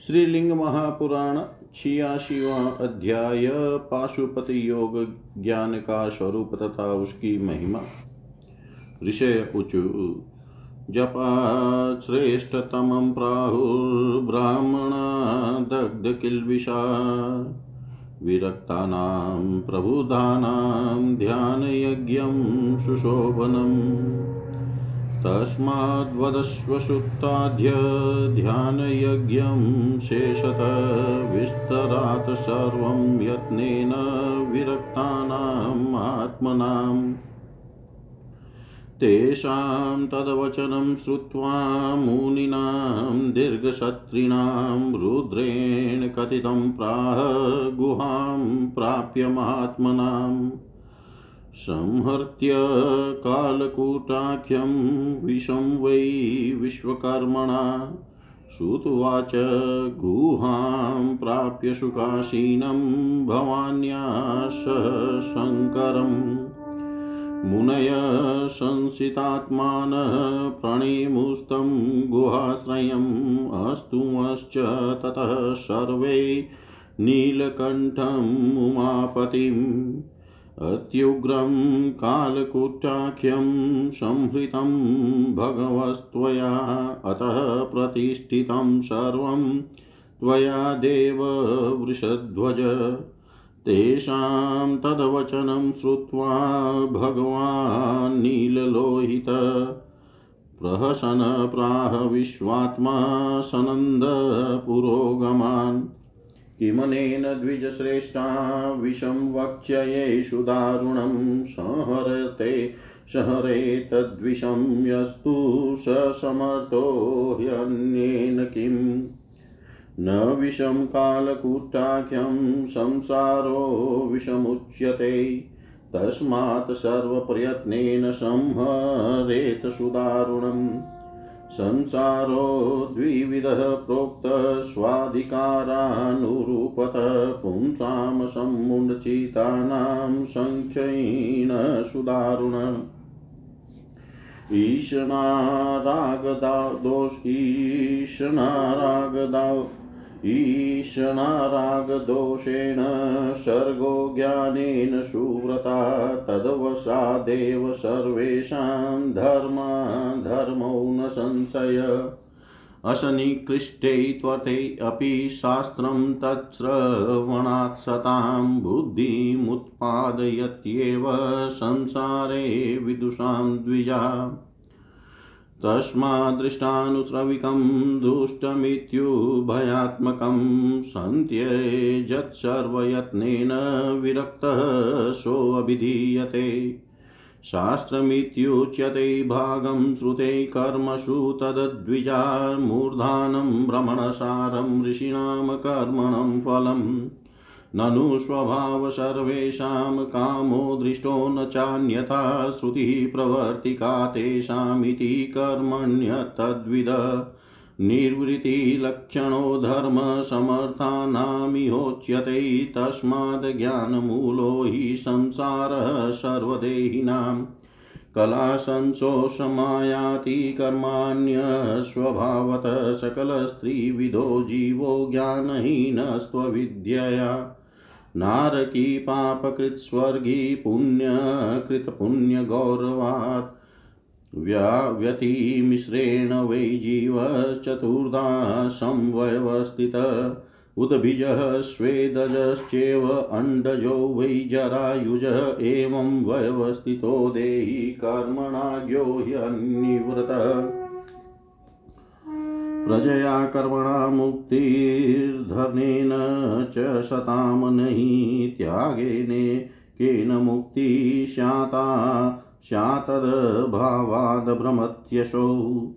श्रीलिंग महापुराण छियासीवा अध्याय पाशुपति योग ज्ञान का स्वरूप तथा उसकी महिमा। ऋषय ऊचु जपाश्रेष्ठतमं प्राहुर्ब्राह्मणा दग्धकिल्बिषा। विरक्तानां प्रबुधानां ध्यानयज्ञं सुशोभनम्। तस्माद्वदश्वसुत्ताद्य ध्यानयज्ञं शेषत विस्तरात् सर्वं यत्नेन विरक्तानाम् आत्मनाम्। तेषां तद्वचनं श्रुत्वा मुनीनां दीर्घशत्रीणां रुद्रेण कथितं प्राह गुहां प्राप्य महात्मनाम्। संहर्त्य कालकूटाख्यं विषं वै विश्वकर्मणा। श्रुत्वाच गुहां प्राप्य सुखासीनं भवान्या मुनय संसितात्मानः प्रणेमुस्तं गुहाश्रयम् अस्तुमश्च ततः सर्वे नीलकण्ठम् उमापतिम्। अत्युग्रं कालकूटाख्यं संहृतं भगवस्त्वया अतः प्रतिष्ठितं सर्वं त्वया देव वृषध्वज। तेषां तद्वचनं श्रुत्वा भगवान् नीललोहित प्रहसन प्राह विश्वात्मा सनन्दपुरोगमान् किमनेन द्विजश्रेष्ठा विषं वक्ष्ययेषु दारुणं संहरते। सहरे तद्विषं यस्तु स ह्यन्येन किम्? न विषं कालकूटाख्यं संसारो विषमुच्यते। तस्मात् सर्वप्रयत्नेन संहरेत सुदारुणम्। संसारो द्विविधः प्रोक्तस्वाधिकारानुरूपत पुंसां सम्मुण्डचितानां सङ्ख्येन सुदारुण। ईशनारागदा दोष ईशनारागदोषेण सर्गो ज्ञानेन सुव्रता तदवसादेव सर्वेषां धर्मा, धर्मौ न संशय। असनिकृष्टे त्वते अपि शास्त्रं तच्छ्रवणात् सतां बुद्धिमुत्पादयत्येव संसारे विदुषां द्विजा। तस्मादृष्टानुश्रविकं दुष्टमित्युभयात्मकं सन्त्यजत्सर्वयत्नेन विरक्तः सोऽभिधीयते। शास्त्रमित्युच्यते भागं श्रुते कर्मसु तद्द्विजामूर्धानं भ्रमणसारं ऋषीणां कर्मणं फलम्। ननु स्वभाव कामो दृष्टो न चान्यथा श्रुतिः प्रवर्तिका तेषामिति कर्मण्यतद्विद। निर्वृत्तिलक्षणो धर्मसमर्थानामिहोच्यते तस्माद् ज्ञानमूलो हि संसारः सर्वदेहिनाम्। कलासंशोषमायाति कर्माण्यस्वभावतः सकलस्त्रिविधो जीवो ज्ञानहीनस्त्वविद्यया। नारकी पापकृत्स्वर्गी पुण्यकृतपुण्यगौरवात् व्यतिमिश्रेण वै जीवश्चतुर्धा संवयवस्थित उद्भिजः स्वेदजश्चेव अण्डजो वै जरायुजः एवं व्यवस्थितो देहि कर्मणाज्ञो ह्यन्निवृतः प्रजया कर्मणा मुक्तिर्धनेन च शतां नहि त्यागेने केन मुक्ति स्याता स्यात्तद्भावाद् भ्रमत्यशौ।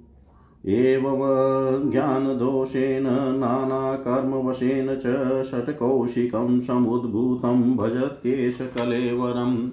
एवमज्ञानदोषेण नानाकर्मवशेन च षट्कौशिकं समुद्भूतं भजत्येष कलेवरम्।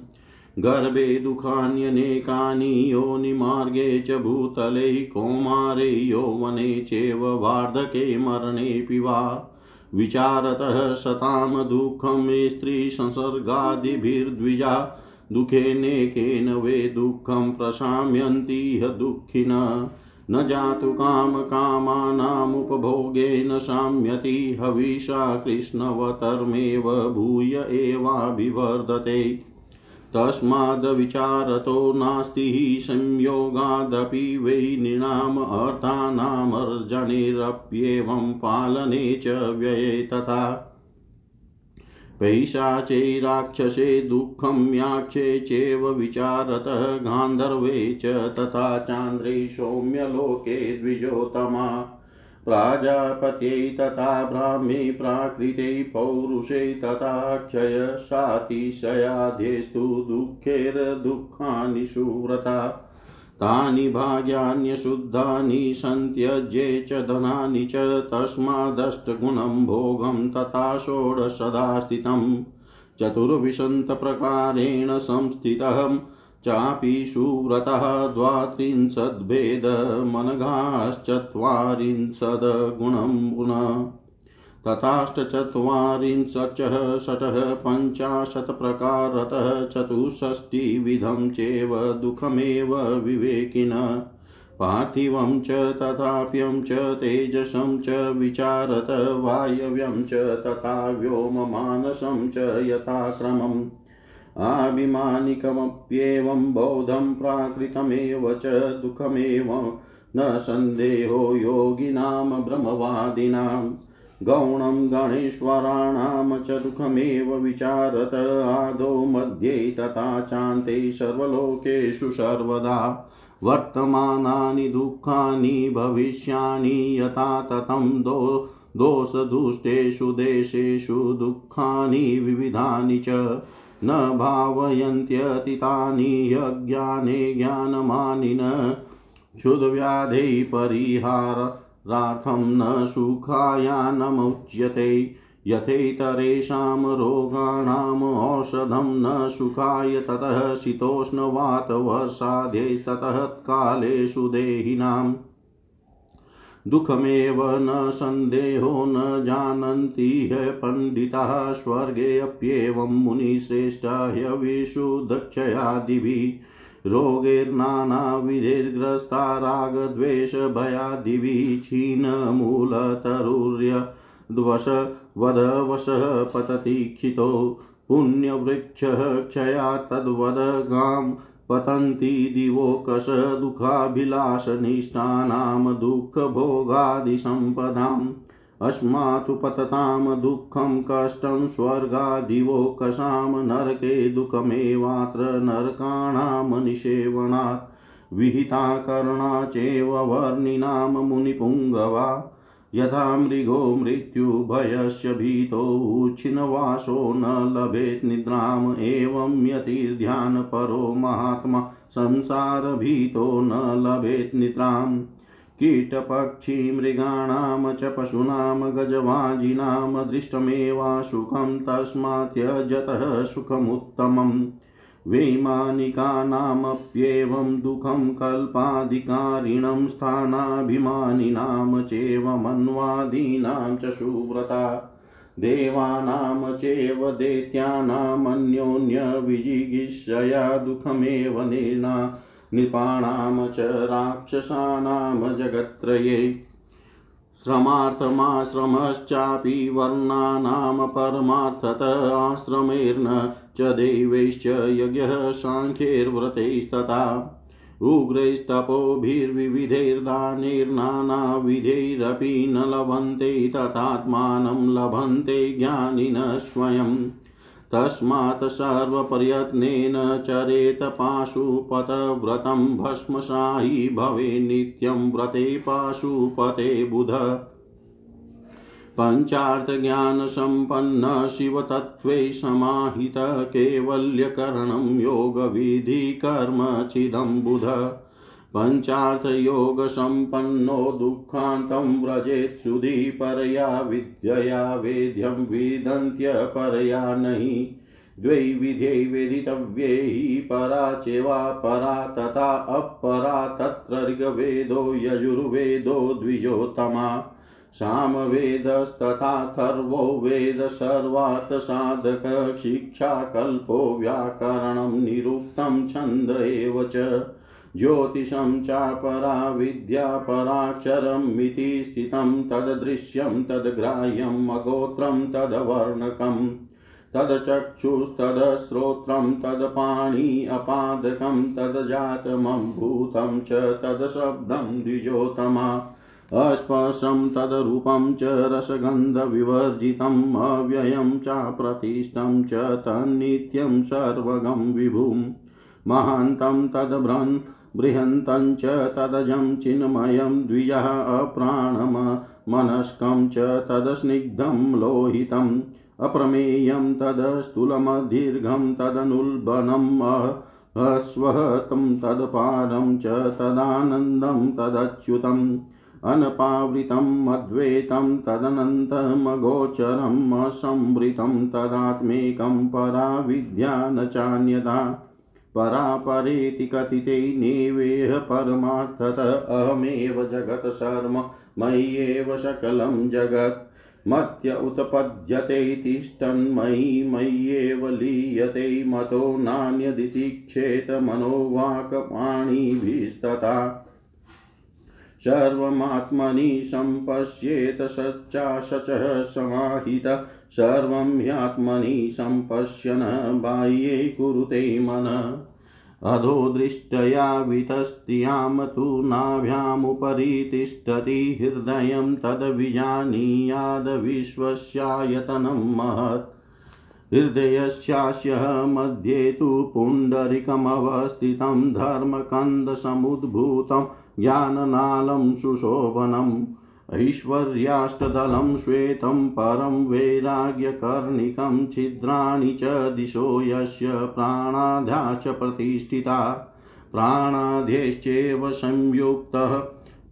गर्भे दुःखान्यनेकानि योनिमार्गे च भूतले कौमारे यौवने चैव वार्धके मरणेऽपि वा। विचारतः शतां दुःखं स्त्रीसंसर्गादिभिर्द्विजा दुःखेनेकेन वे दुःखं प्रशाम्यन्ति ह दुःखिनः। न जातु कामकामानामुपभोगेन शाम्यति। हविषा कृष्णवतर्मेव भूय एवाभिवर्धते। तस्माद्विचारतो नास्ति संयोगादपि वै नृणाम् पालने च व्यये तथा। पैशाचे राक्षसे दुःखं याक्षे चैव विचारतः गान्धर्वे च तथा चान्द्रे सौम्यलोके द्विजोतमा प्राजापत्यै तथा ब्राह्मे प्राकृते पौरुषे तथा क्षयशातिशयाध्येस्तु दुःखेर्दुःखानि सुव्रता तानि भाग्यान्यशुद्धानि सन्त्यज्ये च धनानि च तस्मादष्टगुणं भोगं तथा षोडशदा स्थितं चतुर्विंशन्तप्रकारेण संस्थितः। चापि सुव्रतः द्वात्रिंशद्भेदमनघाश्चत्वारिंशद्गुणं पुनः तथाष्टचत्वारिंशच्चः षटः पञ्चाशत्प्रकारतः चतुष्षष्टिविधं चैव दुःखमेव विवेकिन। पार्थिवं च तथाप्यं च तेजसं च विचारत वायव्यं च तथा व्योममानसं च यथाक्रमम्। आभिमानिकमप्येवं बौद्धं प्राकृतमेव च दुःखमेव न सन्देहो योगिनां ब्रह्मवादिनाम् गौणं गणेश्वराणां च दुःखमेव विचारत, आदौ मध्ये तथा चान्ते सर्वलोकेषु सर्वदा। वर्तमानानि दुःखानि भविष्यानि यथा ततं दो, दोषदुष्टेषु देशेषु दुःखानि विविधानि च। न भावयन्त्यतीतानि यज्ञाने ज्ञानमानिन, क्षुद्व्याधैः परिहार राथं न सुखायानमुच्यते, यथेतरेषां रोगाणाम् औषधं न सुखाय, ततः शीतोष्णवातवर्षाद्यैस्ततः कालेषु देहिनाम् दुःखमेव न सन्देहो न जानन्ति ह्य पण्डिताः स्वर्गेऽप्येवं मुनिश्रेष्ठा ह्यविषु दक्षयादिभिः रोगैर्नानाविधैर्ग्रस्ता रागद्वेषभयादिभिः क्षीणमूलतरुर्यद्वश वधवशः पततीक्षितो पुण्यवृक्षः क्षया तद्वद पतन्ति दिवोकश दुःखाभिलाषनिष्ठानां दुःखभोगादिसम्पदाम्। अस्मातु पततां दुःखं, कष्टं स्वर्गादिवोकसां नरके दुःखमेवात्र नरकाणां निषेवणात्। विहिता कर्णा चैव वर्णिनां मुनिपुङ्गवा। यथा मृगो मृत्युभयस्य भीतोच्छिन्नवासो न लभेत् निद्राम् एवं यतिर्ध्यानपरो महात्मा संसारभीतो न लभेत् निद्राम्। कीटपक्षिमृगाणां च पशूनां गजवाजिनां दृष्टमेवाशुकं तस्मात् त्यजतः सुखमुत्तमम्। वैमानिकानामप्येवं दुःखं कल्पाधिकारिणं स्थानाभिमानिनां चैवमन्वादीनां च सुव्रता देवानां चैव दैत्यानामन्योन्यविजिगीषया दुःखमेव निर्णा नृपाणां च राक्षसानां जगत्त्रये। श्रमार्थमाश्रमश्चापि वर्णानां परमार्थत आश्रमेर्न च देवैश्च यज्ञः साङ्ख्यैर्व्रतैस्तथा उग्रैस्तपोभिर्विविधैर्दानैर्नानाविधैरपि न लभन्ते तथात्मानं लभन्ते ज्ञानिनः स्वयम् तस्मात् सर्वप्रयत्नेन चरेत पाशुपतव्रतं भस्मशायी भवे नित्यं व्रते पाशुपते बुध। पञ्चार्थज्ञानसम्पन्न शिवतत्त्वे समाहितः कैवल्यकरणं योगविधिकर्मचिदं बुध। पञ्चार्थयोगसम्पन्नो दुःखान्तं व्रजेत् सुधी परया विद्यया वेद्यं विदन्त्यपरया नहि। द्वैविध्यै वेदितव्ये हि परा चेवा परा तथा अपरा तत्र ऋग्वेदो यजुर्वेदो द्विजोत्तमा। सामवेदस्तथाथर्वो वेद सर्वार्थसाधक शिक्षाकल्पो व्याकरणं निरुक्तं छन्द एव च। ज्योतिषं चापरा विद्या पराचरमिति स्थितं तददृश्यं तद्ग्राह्यम् अगोत्रं तदवर्णकम्। तदचक्षुस्तदश्रोत्रं तत्पाणी अपादकं तदजातमम्भूतं च तदशब्दं द्विजोतमा अस्पर्शं तद्रूपं च रसगन्धविवर्जितम्, अव्ययं चाप्रतिष्ठं च तन्नित्यं सर्वगं विभुम् महान्तं तद्ब्रन् बृहन्तं च तदजं चिन्मयं, द्विजः अप्राणमनस्कं च तदस्निग्धं लोहितम्, अप्रमेयं तदस्थूलमदीर्घं तदनुल्बनम् अस्वहतं तत्पारं च तदानन्दं तदच्युतम्। अनपावृतम् अद्वैतं तदनन्तमगोचरम् असंवृतं तदात्मेकं परा विद्या न चान्यथा परापरेति कथिते नेवेह परमार्थत अहमेव जगत् सर्व मय्येव सकलं जगत् मत्य उत्पद्यते तिष्ठन्मयि मय्येव लीयते मतो नान्यदितिक्षेत मनोवाक्पाणिभिस्तथा सर्वमात्मनि सम्पश्येत सच्चाशचः समाहित। सर्वं ह्यात्मनि सम्पश्यन् बाह्ये कुरुते मन। अधो दृष्टया वितस्त्रियाँ तु नाभ्यामुपरि तिष्ठति हृदयं तद्विजानीयादविश्वस्यायतनं महत्। हृदयस्यास्य मध्ये तु पुण्डरिकमवस्थितं धर्मकन्दसमुद्भूतं ज्ञाननालं सुशोभनम् ऐश्वर्याष्टदलं श्वेतं परं वैराग्यकर्णिकं छिद्राणि च दिशो यस्य प्राणाद्या च प्रतिष्ठिता। प्राणाद्यश्चैव संयुक्तः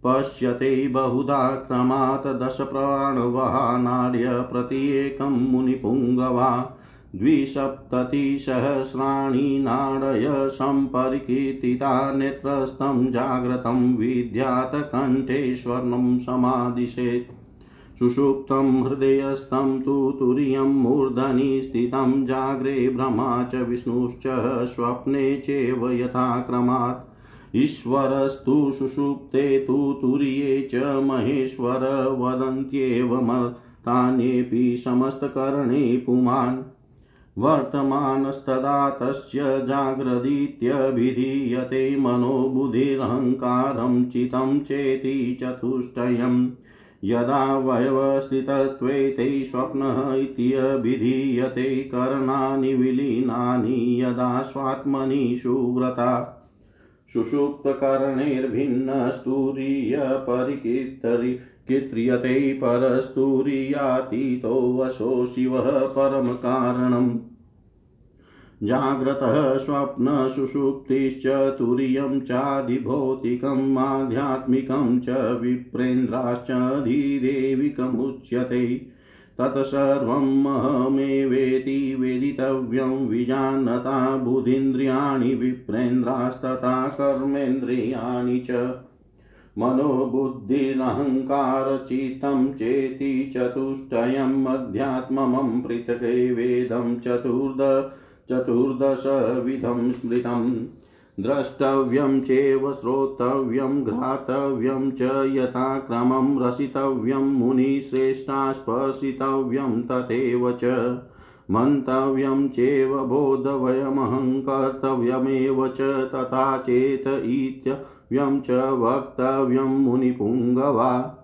पश्यते बहुधा क्रमात् दशप्राणवहानार्य प्रत्येकं मुनिपुङ्गवा। द्विसप्ततिसहस्राणि नाडय सम्परिकीर्तिता नेत्रस्थं जाग्रतं विद्यात् कण्ठे स्वर्णं समादिशेत् सुषुप्तं हृदयस्थं तु तुर्यं मूर्धनि स्थितं जाग्रे ब्रह्मा च विष्णुश्च स्वप्ने चैव यथाक्रमात्। ईश्वरस्तु सुषुप्ते तु तुर्ये च महेश्वर वदन्त्येवमतान्येऽपि समस्तकर्णे पुमान्। वर्तमानस्तदा तस्य जाग्रदीत्यभिधीयते मनो बुद्धिरहङ्कारं चितं चेति चतुष्टयम्। यदा वयवस्थितत्वे स्वप्नः इत्यभिधीयते करणानि विलीनानि, यदा स्वात्मनि सुव्रता सुषुप्तकरणैर्भिन्नस्तूरीयपरिकीर्तरि कीर्त्यते परस्तुरीयातीतो वशो शिवः परमकारणम्। जाग्रतः स्वप्नसुषुप्तिश्च तुरीयं चाधिभौतिकम् आध्यात्मिकं च विप्रेन्द्राश्च धीदेविकमुच्यते तत्सर्वमहमेवेति वेदितव्यं विजानता बुधीन्द्रियाणि विप्रेन्द्रास्तथा कर्मेन्द्रियाणि च। मनोबुद्धिरहङ्कारचित्तं चेति चतुष्टयम् अध्यात्ममं पृथगे वेदं चतुर्द चतुर्दशविधं स्मृतम्। द्रष्टव्यं चैव श्रोतव्यं, घ्रातव्यं च यथाक्रमं, रसितव्यं मुनिश्रेष्ठा स्पर्शितव्यं तथैव च। मन्तव्यं चैव बोधवयमहङ्कर्तव्यमेव च, तथा चेत इत्यव्यं च वक्तव्यं मुनिपुङ्गवा।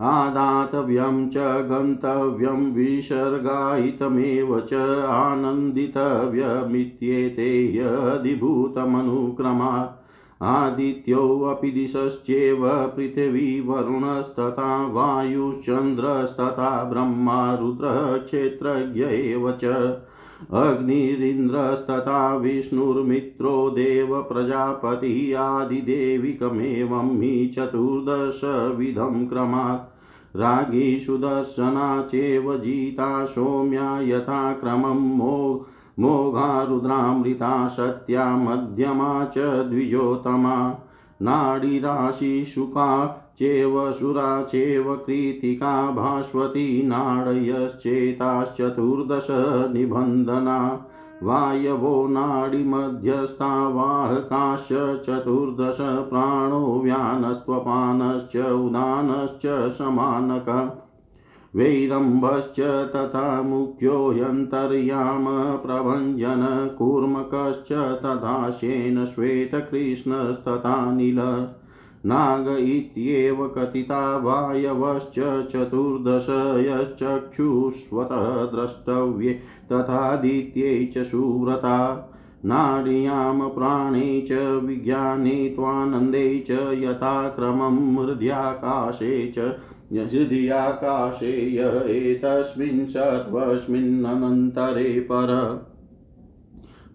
आदातव्यं च गन्तव्यं विसर्गायितमेव च आनन्दितव्यमित्येते यधिभूतमनुक्रमात् आदित्योऽपि दिशश्चैव पृथिवी वरुणस्तथा वायुश्चन्द्रस्तथा ब्रह्मा रुद्रः क्षेत्रज्ञ एव च। अग्निरिन्द्रस्तथा विष्णुर्मित्रो देव प्रजापतिः आदिदेविकमेवं हि चतुर्दशविधं क्रमात्। राज्ञी सुदर्शना चैव जिता सौम्या यथाक्रमं मो मोघारुद्रामृता सत्या मध्यमा च द्विजोतमा नाडीराशिशुका चैव सुरा चैव कृतिका भास्वती नाडयश्चेताश्चतुर्दश निबन्धना वायवो नाडिमध्यस्था वाहकाश्च चतुर्दश प्राणो व्यानस्त्वपानश्च उदानश्च समानकः। वैरम्भश्च तथा मुख्योऽयन्तर्याम प्रभञ्जन कूर्मकश्च तथा शेन श्वेतकृष्णस्तथा नील। नाग इत्येव कथिता वायवश्च चतुर्दश यश्चक्षुष्वतः द्रष्टव्ये तथादित्यै च सुव्रता। नाड्यां प्राणे च विज्ञाने त्वानन्दे च यथाक्रमं हृद्याकाशे च हृदयाकाशे य एतस्मिन् सर्वस्मिन्नन्तरे पर।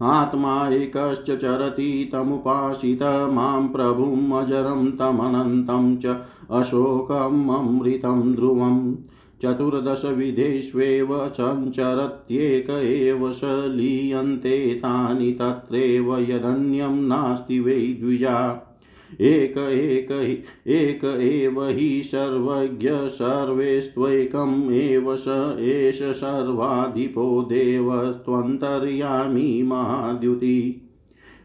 आत्मा एकश्च चरति तमुपासित माँ प्रभुम् अजरं तमनन्तं च अशोकम् अमृतं ध्रुवम्। चतुर्दशविधेष्वेव सञ्चरत्येक एव स लीयन्ते तानि तत्रैव यदन्यं नास्ति वै द्विजा। एक एक एक एव हि सर्वज्ञ सर्वेस्त्वैकम् एव स एष सर्वाधिपो देवस्त्वन्तर्यामी महाद्युति।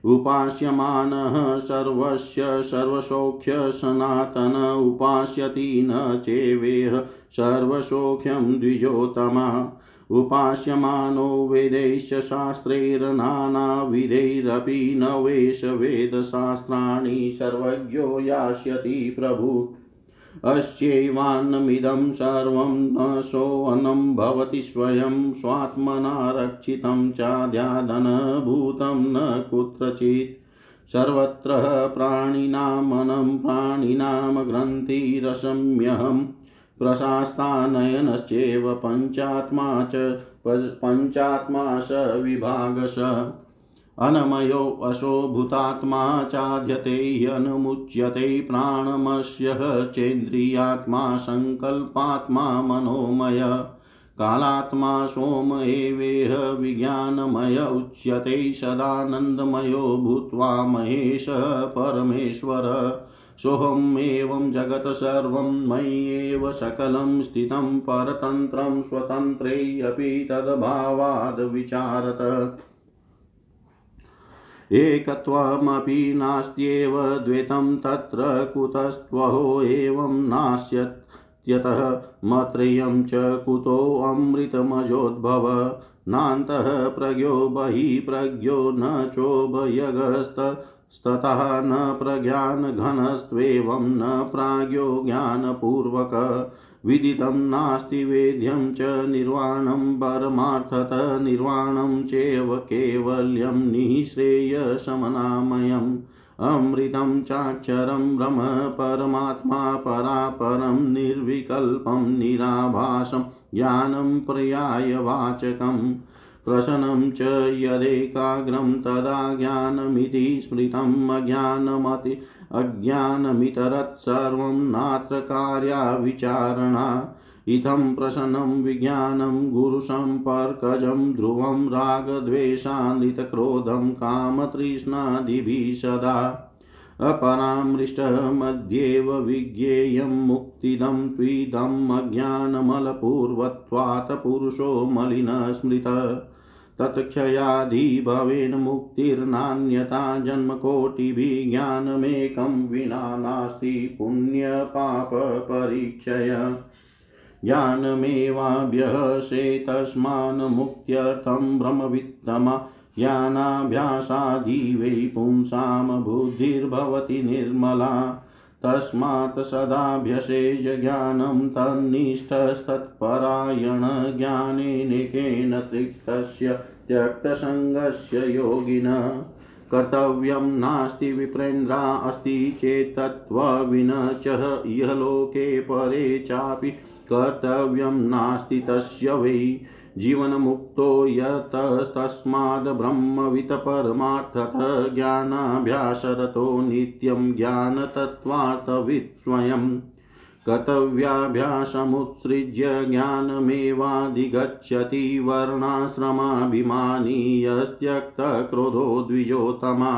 उपास्यमानः सर्वस्य सर्वसौख्य सनातन उपास्यति न चेवेह सर्वसौख्यं द्विजोत्तमा। उपास्यमानो वेदैश्च शास्त्रैर्नानाविधैरपि न वेश वेदशास्त्राणि सर्वज्ञो यास्यति प्रभु। अस्यैवान्नमिदं सर्वं न सोऽन्नं भवति स्वयं स्वात्मना रक्षितं चाद्यादनभूतं न कुत्रचित्। सर्वत्र प्राणिनामनं प्राणिनां ग्रन्थिरसम्यहम् प्रशास्तानयनश्चैव पञ्चात्मा च पञ्चात्मा स विभागश अनमयो अशो भूतात्मा चाद्यते ह्यनुमुच्यते प्राणमस्य चेन्द्रियात्मा सङ्कल्पात्मा मनोमय। कालात्मा सोम एवेह विज्ञानमय उच्यते सदानन्दमयो भूत्वा महेश परमेश्वर। सोऽहमेवं जगत् सर्वं मय्येव सकलं स्थितं परतन्त्रं स्वतन्त्रे अपि विचारत। एकत्वमपि नास्त्येव द्वैतं तत्र कुतस्त्वहो एवं नास्यत् यतः मत्रेयं च कुतोऽमृतमजोद्भव नान्तः प्रज्ञो बहिः प्रज्ञो न चोभयगस्त स्ततः न प्रज्ञानघनस्त्वेवं न प्राज्ञो ज्ञानपूर्वक, विदितं नास्ति वेद्यं च निर्वाणं परमार्थत, निर्वाणं चेव केवल्यं निःश्रेयशमनामयम् अमृतं चाक्षरं ब्रह्म परमात्मा परापरं निर्विकल्पं निराभासं ज्ञानं पर्यायवाचकम् प्रशनं च यदेकाग्रं तदा ज्ञानमिति स्मृतम् अज्ञानमति अज्ञानमितरत्सर्वं नात्र कार्या विचारणा इत्थं प्रसन्नं विज्ञानं गुरुसम्पर्कजं ध्रुवं रागद्वेषान्वितक्रोधं कामतृष्णादिभिः सदा। अपरामृष्टमध्येव विज्ञेयं मुक्तिदं त्विदम् अज्ञानमलपूर्वत्वात् पुरुषो मलिनः स्मृतः तत्क्षयाधिभवेन मुक्तिर्नान्यता जन्मकोटिभिः ज्ञानमेकं विना नास्ति पुण्यपापपरीक्षय। ज्ञानमेवाभ्यसे तस्मान् मुक्त्यर्थं ब्रह्मवित्तमा ज्ञानाभ्यासादि वै पुंसां बुद्धिर्भवति निर्मला। तस्मात् सदाभ्यसेज ज्ञानं तन्निष्ठस्तत्परायण ज्ञानेनेकेन तृप्तस्य त्यक्तसङ्गस्य योगिन। कर्तव्यं नास्ति विप्रेन्द्रा अस्ति चेत्तत्त्वविनचः इहलोके परे चापि। कर्तव्यं नास्ति तस्य वै जीवनमुक्तो यतस्तस्माद् ब्रह्मवित् परमार्थतः ज्ञानाभ्यासरतो नित्यं ज्ञानतत्त्वार्थवित् स्वयम् कर्तव्याभ्यासमुत्सृज्य ज्ञानमेवाधिगच्छति वर्णाश्रमाभिमानी यस्त्यक्तक्रोधो द्विजोत्तमा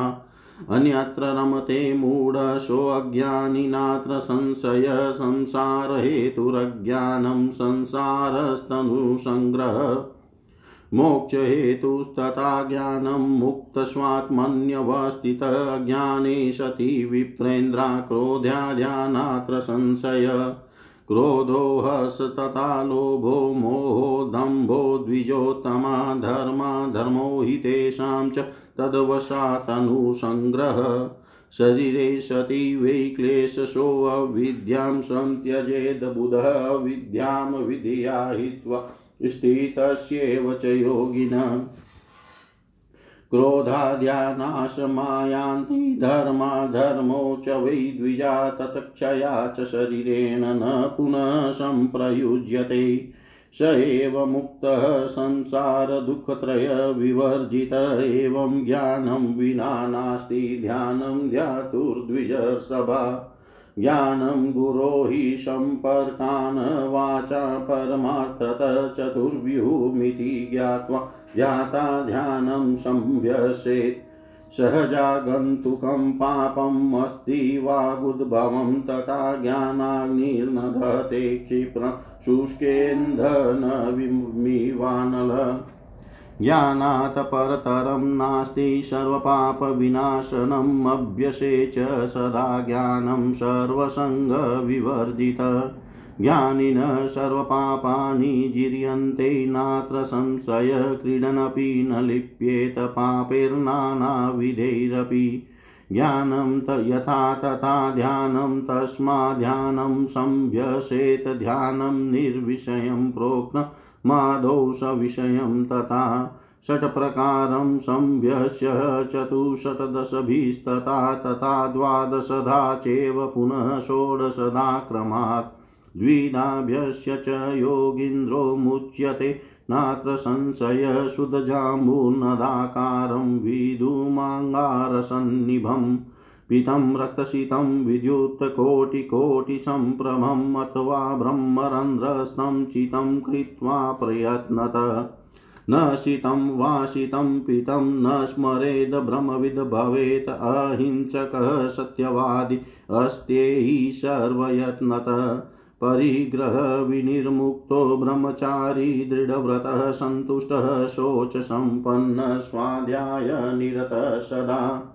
अन्यत्र रमते मूढशोऽज्ञानिनात्र संशय संसारहेतुरज्ञानं संसारस्तनुसङ्ग्रह मोक्षहेतुस्तथा ज्ञानं मुक्तस्वात्मन्यवस्थितः ज्ञाने सति विप्रेन्द्रा क्रोध्याध्यानात्र संशय। क्रोधो हर्ष लोभो मोहो दम्भो द्विजोत्तमा धर्मा धर्मो हि तेषां च तद्वशातनुसङ्ग्रह शरीरे सति वै क्लेशसोऽविद्यां संत्यजेद बुधः। विद्यां विधिया हित्वा स्थितस्येव च योगिनः। क्रोधाद्यानाशमायान्ति धर्माधर्मो च वै द्विजा तत्क्षया च शरीरेण न पुनः सम्प्रयुज्यते। स एव मुक्तः संसारदुःखत्रयविवर्जित एवं ज्ञानं विना नास्ति। ध्यानं ध्यातुर्द्विजसभा। ज्ञानं गुरो हि सम्पर्कान् वाचा परमार्थत चतुर्व्यूहमिति ज्ञात्वा ध्याता ध्यानं संव्यसेत्। सहजागन्तुकं पापम् अस्ति वागुद्भवं तथा ज्ञानाग्निर्न दहते क्षिप्रं शुष्केन्धनविवानल ज्ञानात् परतरं नास्ति सर्वपापविनाशनम् अभ्यसे च सदा ज्ञानं सर्वसङ्गविवर्जित। ज्ञानिनः सर्वपापानि जीर्यन्ते, नात्र संशय क्रीडनपि न लिप्येत पापैर्नानाविधैरपि। ज्ञानं त यथा तथा ध्यानं, तस्माध्यानं संभ्यसेत ध्यानं निर्विषयं प्रोक्तमादौ सविषयं तथा। षट्प्रकारं संभ्यस्य चतुष्षट्दशभिस्तथा तथा द्वादशधा चैव पुनः षोडशधा क्रमात् द्विधाभ्यस्य च योगीन्द्रो मुच्यते। नात्र संशय शुद्धजाम्बूनदाकारं विधुमाङ्गारसन्निभम् पीतं रक्तसितं विद्युत्कोटिकोटिसम्प्रभम् अथवा ब्रह्मरन्ध्रस्तं चितं कृत्वा प्रयत्नत। न शीतं वा शीतं पीतं न स्मरेद भ्रमविद् भवेत् अहिंसकः सत्यवादी अस्त्यैः सर्वयत्नतः। परिग्रहविनिर्मुक्तो ब्रह्मचारी दृढव्रतः सन्तुष्टः शोचसम्पन्नः स्वाध्याय निरतः सदा।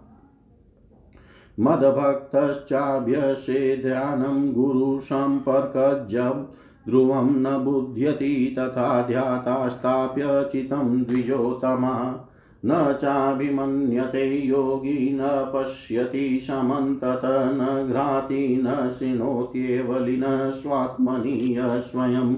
मदभक्तश्चाभ्यसे ध्यानं गुरुसम्पर्कजं ध्रुवं न बुध्यति तथा ध्यातास्ताप्य चितं द्विजोतमा न चाभिमन्यते योगी न पश्यति समन्तत, न घ्राति, न शृणोत्येवलिनः स्वात्मनि स्वयं।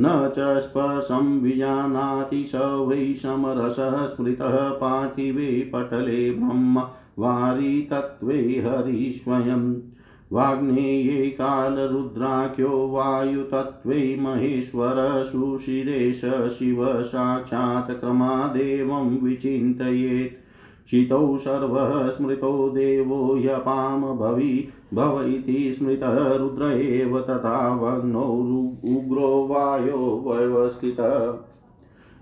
न च स्पर्शं विजानाति स वै समरसः स्मृतः पार्थिवे पटले ब्रह्म वारी तत्त्वे हरिस्वयं वाग्नेये कालरुद्राख्यो वायुतत्त्वे महेश्वर, सुशिरेश, शिव साक्षात् क्रमादेवं विचिन्तयेत्। चितौ सर्वः स्मृतो देवो ह्यपां भवि, भव इति स्मृतः रुद्र एव तथा वग्नौ उग्रो वायो व्यवस्थितः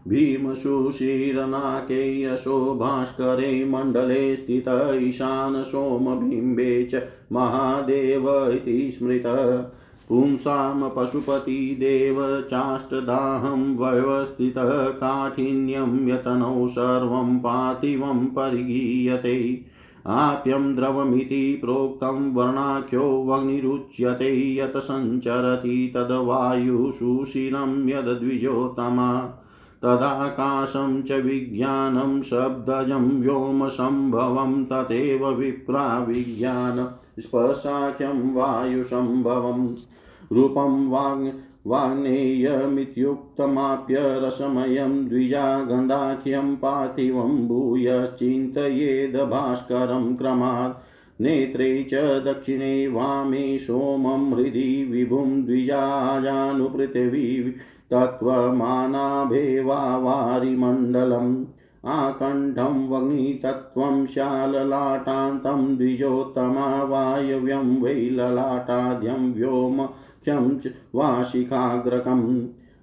भीमशुशीरनाके यशो भास्करे मण्डले स्थित ईशान सोमबिम्बे च महादेव इति स्मृतः। पुंसां पशुपतिदेव चाष्टदाहं व्यवस्थितः काठिन्यं यतनौ सर्वं पार्थिवं परिगीयते। आप्यं द्रवमिति प्रोक्तं वर्णाख्यो वह्निरुच्यते यत् सञ्चरति तद्वायुशुशिरं यद्विजोतमा तदाकाशं च विज्ञानं शब्दजं व्योमसम्भवं तथैव विप्रा विज्ञान स्पर्शाख्यं वायुसम्भवम् रूपं वाङ्, वाङ्नेयमित्युक्तमाप्य रसमयं द्विजा गन्धाख्यं पार्थिवं भूयश्चिन्तयेद भास्करं क्रमात् नेत्रे च दक्षिणे वामे सोमं हृदि विभुं द्विजाजानुपृथिवी तत्त्वमानाभेवावारिमण्डलम् आकण्ठं वह्नितत्त्वं शाललाटान्तं द्विजोत्तमा वायव्यं वै ललाटाद्यं व्योमख्यं च वाशिखाग्रकम्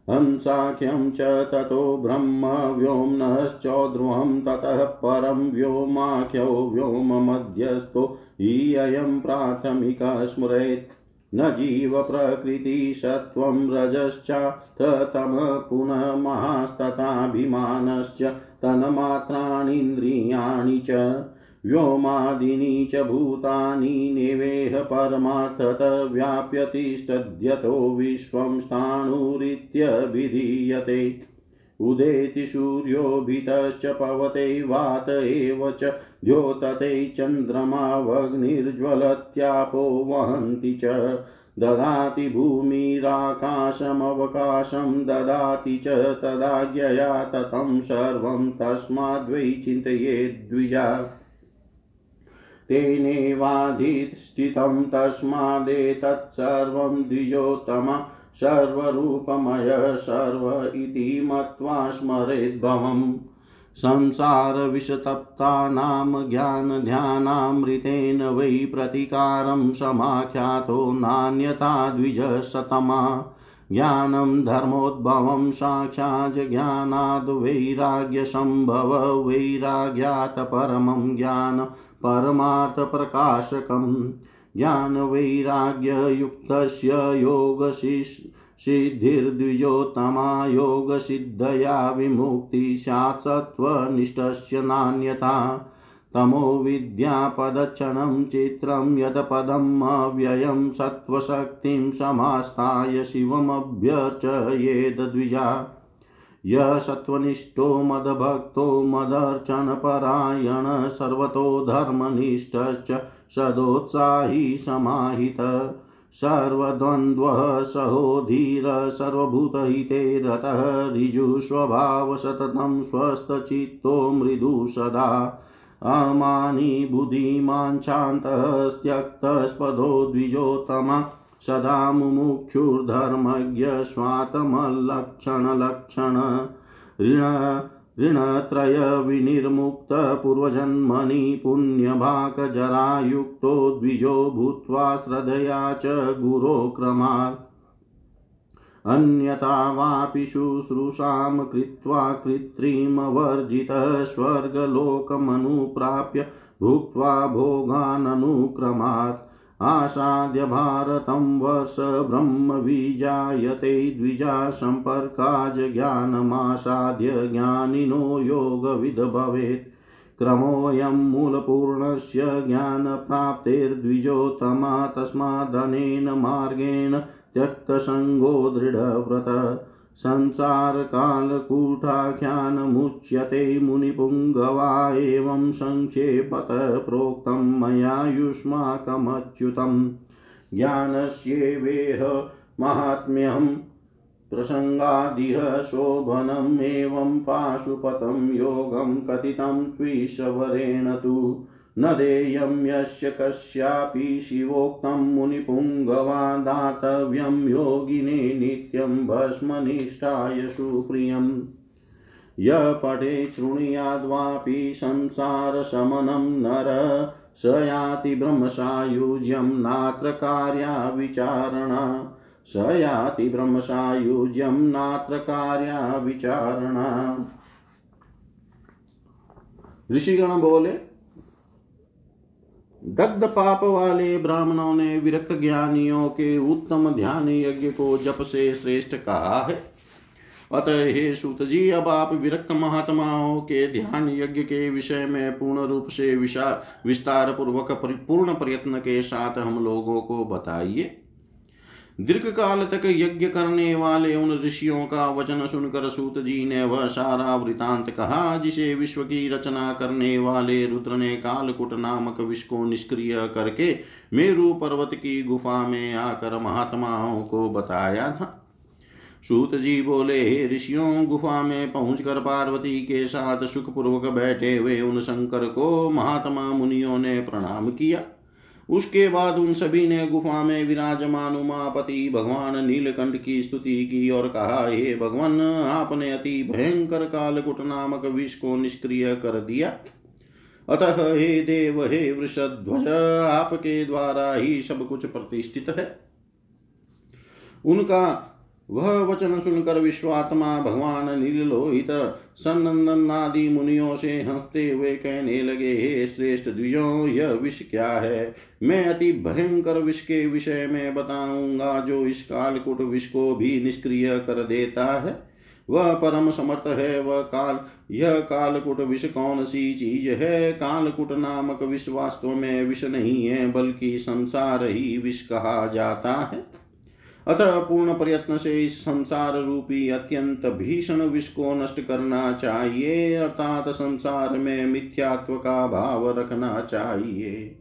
हंसाख्यं च ततो ब्रह्म व्योम्नश्चौध्रुवं ततः परं व्योमाख्यो व्योममध्यस्थो हि अयं प्राथमिकः स्मरेत् न जीवप्रकृतिसत्त्वं रजश्चाथ तमः पुनः महास्तथाभिमानश्च तन्मात्राणीन्द्रियाणि च, व्योमादीनि च भूतानि नेवेह परमार्थत व्याप्यतिष्ठद्यतो विश्वं स्थाणुरित्यभिधीयते। उदेति सूर्योभितश्च पवते वात एव च द्योतते चन्द्रमावग्निर्ज्वलत्यापो वहन्ति च। ददाति भूमिराकाशमवकाशं, ददाति च तदाज्ञया ततं सर्वं तस्माद्वै चिन्तयेद्विजा तेनेवाधिष्ठितं तस्मादेतत्सर्वं द्विजोत्तम सर्वरूपमय सर्व इति मत्वा स्मरेद्भवम्। संसारविषतप्तानां ज्ञानध्यानामृतेन वै प्रतिकारं समाख्यातो नान्यथा द्विजशतमा। ज्ञानं धर्मोद्भवं साक्षाज्ज्ञानाद् वैराग्यसम्भव वैराग्यात् परमं ज्ञान परमार्थप्रकाशकम्। ज्ञानवैराग्ययुक्तस्य योगसिद्धिर्द्विजोत्तमा योगसिद्धया विमुक्ति स्यात् सत्त्वनिष्ठस्य नान्यथा। तमो विद्यापदच्छनं चित्रं यत्पदम् अव्ययं सत्त्वशक्तिं समास्ताय शिवमभ्यर्चयेद्विजा य सत्त्वनिष्ठो मदभक्तो मदर्चनपरायण सर्वतो धर्मनिष्ठश्च सदोत्साही समाहित। सर्वद्वन्द्वः सहोधीर सर्वभूतहिते रतः ऋजुस्वभाव सततं स्वस्थचित्तो मृदु सदा। अमानी बुद्धिमान् शान्तस्त्यक्तस्पदो द्विजोत्तमा सदा मुमुक्षुर्धर्मज्ञ स्वातमलक्षणलक्षण ऋण ऋणत्रयविनिर्मुक्तपूर्वजन्मनि पुण्यभाकजरायुक्तो द्विजो भूत्वा श्रद्धया च गुरो क्रमात्। अन्यथा वापि शुश्रूषां कृत्वा कृत्रिमवर्जितः स्वर्गलोकमनुप्राप्य भुक्त्वा भोगाननुक्रमात्। आसाद्य भारतं वर्ष ब्रह्मविजायते द्विजा सम्पर्काज ज्ञानमासाद्य ज्ञानिनो योगविद भवेत् क्रमोऽयं मूलपूर्णस्य ज्ञानप्राप्तेर्द्विजोत्तमा तस्मादनेन मार्गेण त्यक्तसङ्गो दृढव्रत। संसारकालकूटाख्यानमुच्यते मुनिपुङ्गवा एवं सङ्क्षेपत प्रोक्तं मया युष्माकमच्युतं। ज्ञानस्येवेह माहात्म्यं प्रसङ्गादिह शोभनम् एवं पाशुपतं योगं कथितं त्विशवरेण तु न देयं यस्य कस्यापि शिवोक्तं मुनिपुङ्गवा दातव्यं योगिने नित्यं भस्मनिष्ठाय सुप्रियम्। य पठे शृणुयाद्वापि संसारशमनं नर स याति ब्रह्मसायुज्यं नात्र कार्या विचारणा स याति ब्रह्मसायुज्यं नात्र कार्या विचारणा ऋषिगण बोले दग्ध पाप वाले ब्राह्मणों ने विरक्त ज्ञानियों के उत्तम ध्यान यज्ञ को जप से श्रेष्ठ कहा है। अतः हे सूत जी, अब आप विरक्त महात्माओं के ध्यान यज्ञ के विषय में पूर्ण रूप से विशाल विस्तार पूर्वक पूर्ण प्रयत्न के साथ हम लोगों को बताइए। दीर्घ काल तक यज्ञ करने वाले उन ऋषियों का वचन सुनकर सूत जी ने वह सारा वृतांत कहा जिसे विश्व की रचना करने वाले रुद्र ने कालकुट नामक विष को निष्क्रिय करके मेरु पर्वत की गुफा में आकर महात्माओं को बताया था। सूत जी बोले ऋषियों, गुफा में पहुंचकर पार्वती के साथ सुखपूर्वक बैठे हुए उन शंकर को महात्मा मुनियों ने प्रणाम किया। उसके बाद उन सभी ने गुफा में विराजमान उमापति भगवान नीलकंठ की स्तुति की और कहा, हे भगवान, आपने अति भयंकर कालकुट नामक विष को निष्क्रिय कर दिया। अतः हे देव, हे वृषध्वज, आपके द्वारा ही सब कुछ प्रतिष्ठित है। उनका वह वचन सुनकर विश्वात्मा भगवान नीलोहित सनंदन आदि मुनियों से हँसते हुए कहने लगे, हे श्रेष्ठ द्विजों, यह विष क्या है? मैं अति भयंकर विष के विषय में बताऊँगा, जो इस कालकुट विष को भी निष्क्रिय कर देता है। वह परम समर्थ है, वह काल, यह कालकुट विष कौन सी चीज़ है? कालकुट नामक विष वास्तव में विष नहीं है, बल्कि संसार ही विष कहा जाता है। अतः पूर्ण प्रयत्न से इस संसार रूपी अत्यंत भीषण विष को नष्ट करना चाहिए, अर्थात संसार में मिथ्यात्व का भाव रखना चाहिए।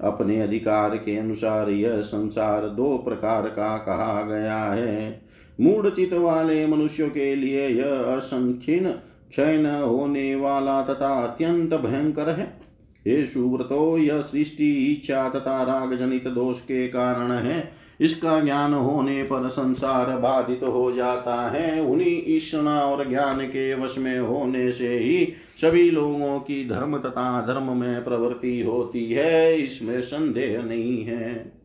अपने अधिकार के अनुसार यह संसार दो प्रकार का कहा गया है। मूड चित वाले मनुष्यों के लिए यह असंख्यन क्षय होने वाला तथा अत्यंत भयंकर है। ये सुव्रतो, यह सृष्टि, इच्छा तथा राग जनित दोष के कारण है। इसका ज्ञान होने पर संसार बाधित हो जाता है। उन्हीं ईश्वना और ज्ञान के वश में होने से ही सभी लोगों की धर्म तथा धर्म में प्रवृत्ति होती है। इसमें संदेह नहीं है।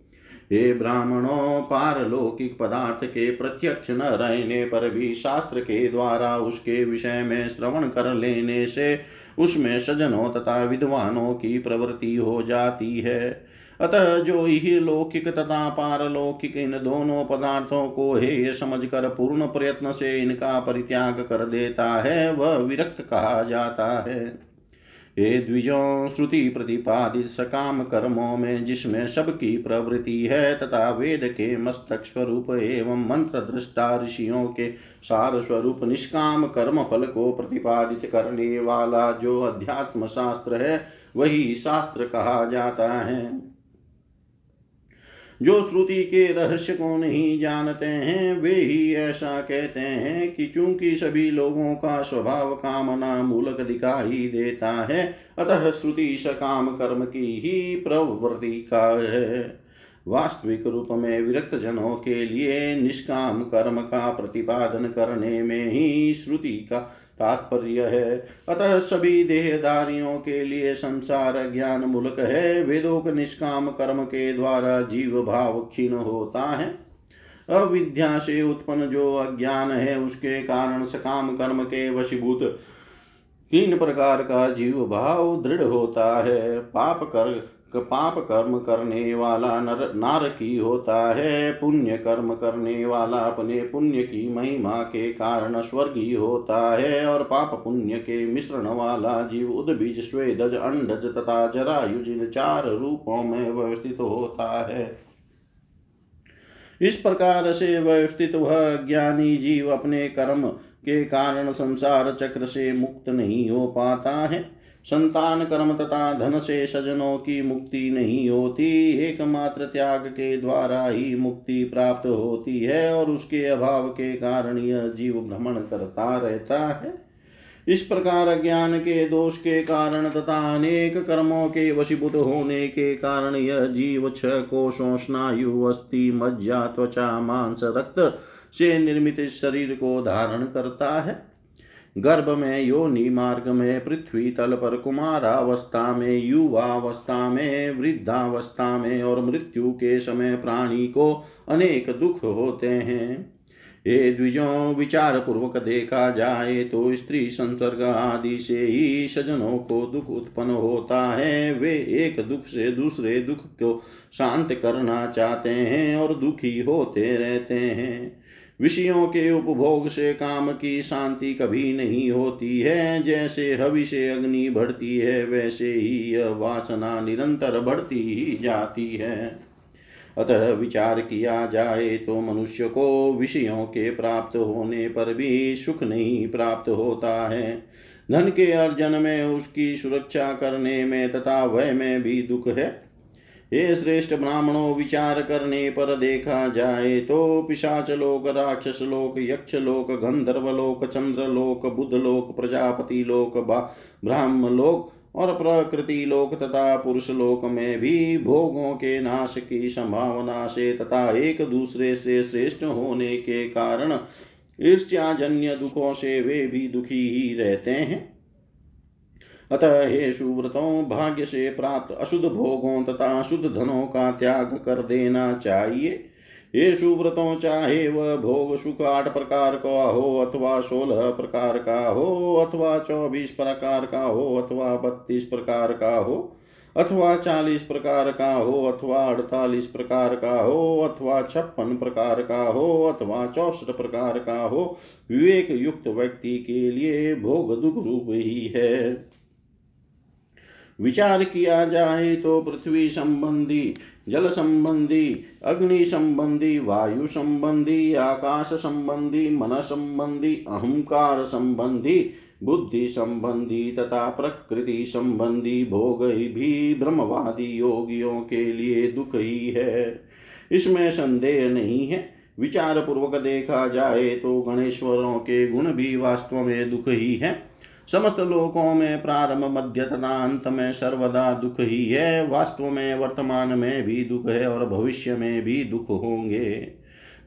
हे ब्राह्मणों, पारलौकिक पदार्थ के प्रत्यक्ष न रहने पर भी शास्त्र के द्वारा उसके विषय में श्रवण कर लेने से उसमें सजनों तथा विद्वानों की प्रवृत्ति हो जाती है। अतः जो ही लौकिक तथा पारलौकिक इन दोनों पदार्थों को हे समझकर पूर्ण प्रयत्न से इनका परित्याग कर देता है, वह विरक्त कहा जाता है। हे द्विजों, श्रुति प्रतिपादित सकाम कर्मों में जिसमें सबकी प्रवृत्ति है तथा वेद के मस्तक स्वरूप एवं मंत्र दृष्टा ऋषियों के सार स्वरूप निष्काम कर्म फल को प्रतिपादित करने वाला जो अध्यात्म शास्त्र है, वही शास्त्र कहा जाता है। जो श्रुति के रहस्य को नहीं जानते हैं, वे ही ऐसा कहते हैं कि चूँकि सभी लोगों का स्वभाव कामना मूलक दिखाई देता है, अतः श्रुति सकाम कर्म की ही प्रवृत्ति का है। वास्तविक रूप में विरक्त जनों के लिए निष्काम कर्म का प्रतिपादन करने में ही श्रुति का तात्पर्य है। अतः सभी देहदारियों के लिए संसार ज्ञान मूलक है। वेदोक निष्काम कर्म के द्वारा जीव भाव क्षीण होता है। अविद्या से उत्पन्न जो अज्ञान है, उसके कारण सकाम कर्म के वशीभूत तीन प्रकार का जीव भाव दृढ़ होता है। पाप कर पाप कर्म करने वाला नर, नारकी होता है। पुण्य कर्म करने वाला अपने पुण्य की महिमा के कारण स्वर्गीय होता है और पाप पुण्य के मिश्रण वाला जीव उद्बीज स्वेदज, अंडज तथा जरायुज इन चार रूपों में व्यवस्थित होता है। इस प्रकार से व्यवस्थित वह ज्ञानी जीव अपने कर्म के कारण संसार चक्र से मुक्त नहीं हो पाता है। संतान कर्म तथा धन से सजनों की मुक्ति नहीं होती। एकमात्र त्याग के द्वारा ही मुक्ति प्राप्त होती है और उसके अभाव के कारण यह जीव भ्रमण करता रहता है। इस प्रकार ज्ञान के दोष के कारण तथा अनेक कर्मों के वशीभूत होने के कारण यह जीव छ कोशों, स्नायु, अस्थि, मज्जा, त्वचा, मांस, रक्त से निर्मित शरीर को धारण करता है। गर्भ में योनि मार्ग में पृथ्वी तल पर कुमारावस्था में युवावस्था में वृद्धावस्था में और मृत्यु के समय प्राणी को अनेक दुख होते हैं। ये द्विजों विचार पूर्वक देखा जाए तो स्त्री संसर्ग आदि से ही सजनों को दुख उत्पन्न होता है। वे एक दुख से दूसरे दुख को शांत करना चाहते हैं और दुखी होते रहते हैं। विषयों के उपभोग से काम की शांति कभी नहीं होती है। जैसे हवि से अग्नि बढ़ती है, वैसे ही यह वासना निरंतर बढ़ती ही जाती है। अतः विचार किया जाए तो मनुष्य को विषयों के प्राप्त होने पर भी सुख नहीं प्राप्त होता है। धन के अर्जन में उसकी सुरक्षा करने में तथा वह में भी दुख है। हे श्रेष्ठ ब्राह्मणों, विचार करने पर देखा जाए तो पिशाच लोक, राक्षस लोक, यक्ष लोक, गंधर्व लोक, चंद्र लोक, बुद्ध लोक, प्रजापति लोक ब्राह्म लोक और प्रकृति लोक तथा पुरुष लोक में भी भोगों के नाश की संभावना से तथा एक दूसरे से श्रेष्ठ होने के कारण ईर्ष्याजन्य दुखों से वे भी दुखी ही रहते हैं। अतः हे सुव्रतों भाग्य से प्राप्त अशुद्ध भोगों तथा अशुद्ध धनों का त्याग कर देना चाहिए। ये सुव्रतों चाहे वह भोग, सुख आठ प्रकार का हो अथवा सोलह प्रकार का हो अथवा चौबीस प्रकार का हो अथवा बत्तीस प्रकार का हो अथवा चालीस प्रकार का हो अथवा अड़तालीस प्रकार का हो अथवा छप्पन प्रकार का हो अथवा चौसठ प्रकार का हो विवेक युक्त व्यक्ति के लिए भोग दुख रूप ही है। विचार किया जाए तो पृथ्वी संबंधी, जल संबंधी, अग्नि संबंधी, वायु संबंधी, आकाश संबंधी, मन संबंधी, अहंकार संबंधी, बुद्धि संबंधी तथा प्रकृति संबंधी भोग भी ब्रह्मवादी योगियों के लिए दुख ही है। इसमें संदेह नहीं है। विचार पूर्वक देखा जाए तो गणेश्वरों के गुण भी वास्तव में दुख ही है। समस्त लोकों में प्रारंभ, मध्य तथा अंत में सर्वदा दुख ही है। वास्तव में वर्तमान में भी दुख है और भविष्य में भी दुख होंगे।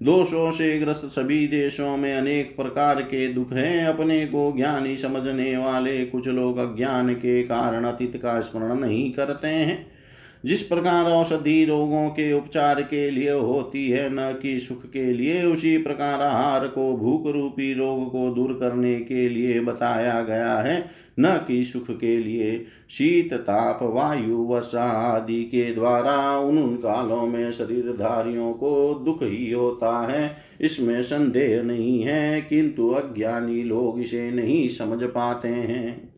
दोषों से ग्रस्त सभी देशों में अनेक प्रकार के दुख हैं। अपने को ज्ञानी समझने वाले कुछ लोग अज्ञान के कारण अतीत का स्मरण नहीं करते हैं। जिस प्रकार औषधि रोगों के उपचार के लिए होती है, न कि सुख के लिए, उसी प्रकार आहार को भूख रूपी रोग को दूर करने के लिए बताया गया है, न कि सुख के लिए। शीत, ताप, वायु, वर्षा आदि के द्वारा उन कालों में शरीरधारियों को दुख ही होता है। इसमें संदेह नहीं है, किंतु अज्ञानी लोग इसे नहीं समझ पाते हैं।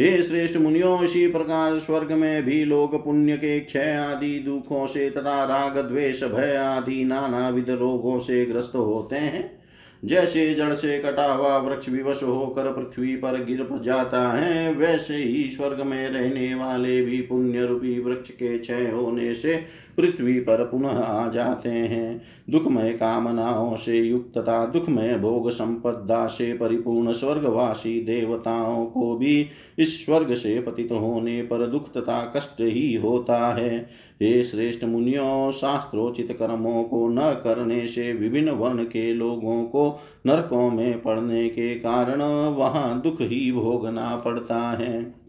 हे श्रेष्ठ मुनियों, इसी प्रकार स्वर्ग में भी लोग पुण्य के क्षय आदि दुखों से तथा राग द्वेष भय आदि नाना विध रोगों से ग्रस्त होते हैं। जैसे जड़ से कटा हुआ वृक्ष विवश होकर पृथ्वी पर गिर जाता है, वैसे ही स्वर्ग में रहने वाले भी पुण्य रूपी वृक्ष के क्षय होने से पृथ्वी पर पुनः आ जाते हैं। दुखमय कामनाओं से युक्त तथा दुखमय भोग संपदा से परिपूर्ण स्वर्गवासी देवताओं को भी इस स्वर्ग से पतित होने पर दुख तथा कष्ट ही होता है। हे श्रेष्ठ मुनियों, शास्त्रोचित कर्मों को न करने से विभिन्न वर्ण के लोगों को नरकों में पड़ने के कारण वहाँ दुख ही भोगना पड़ता है।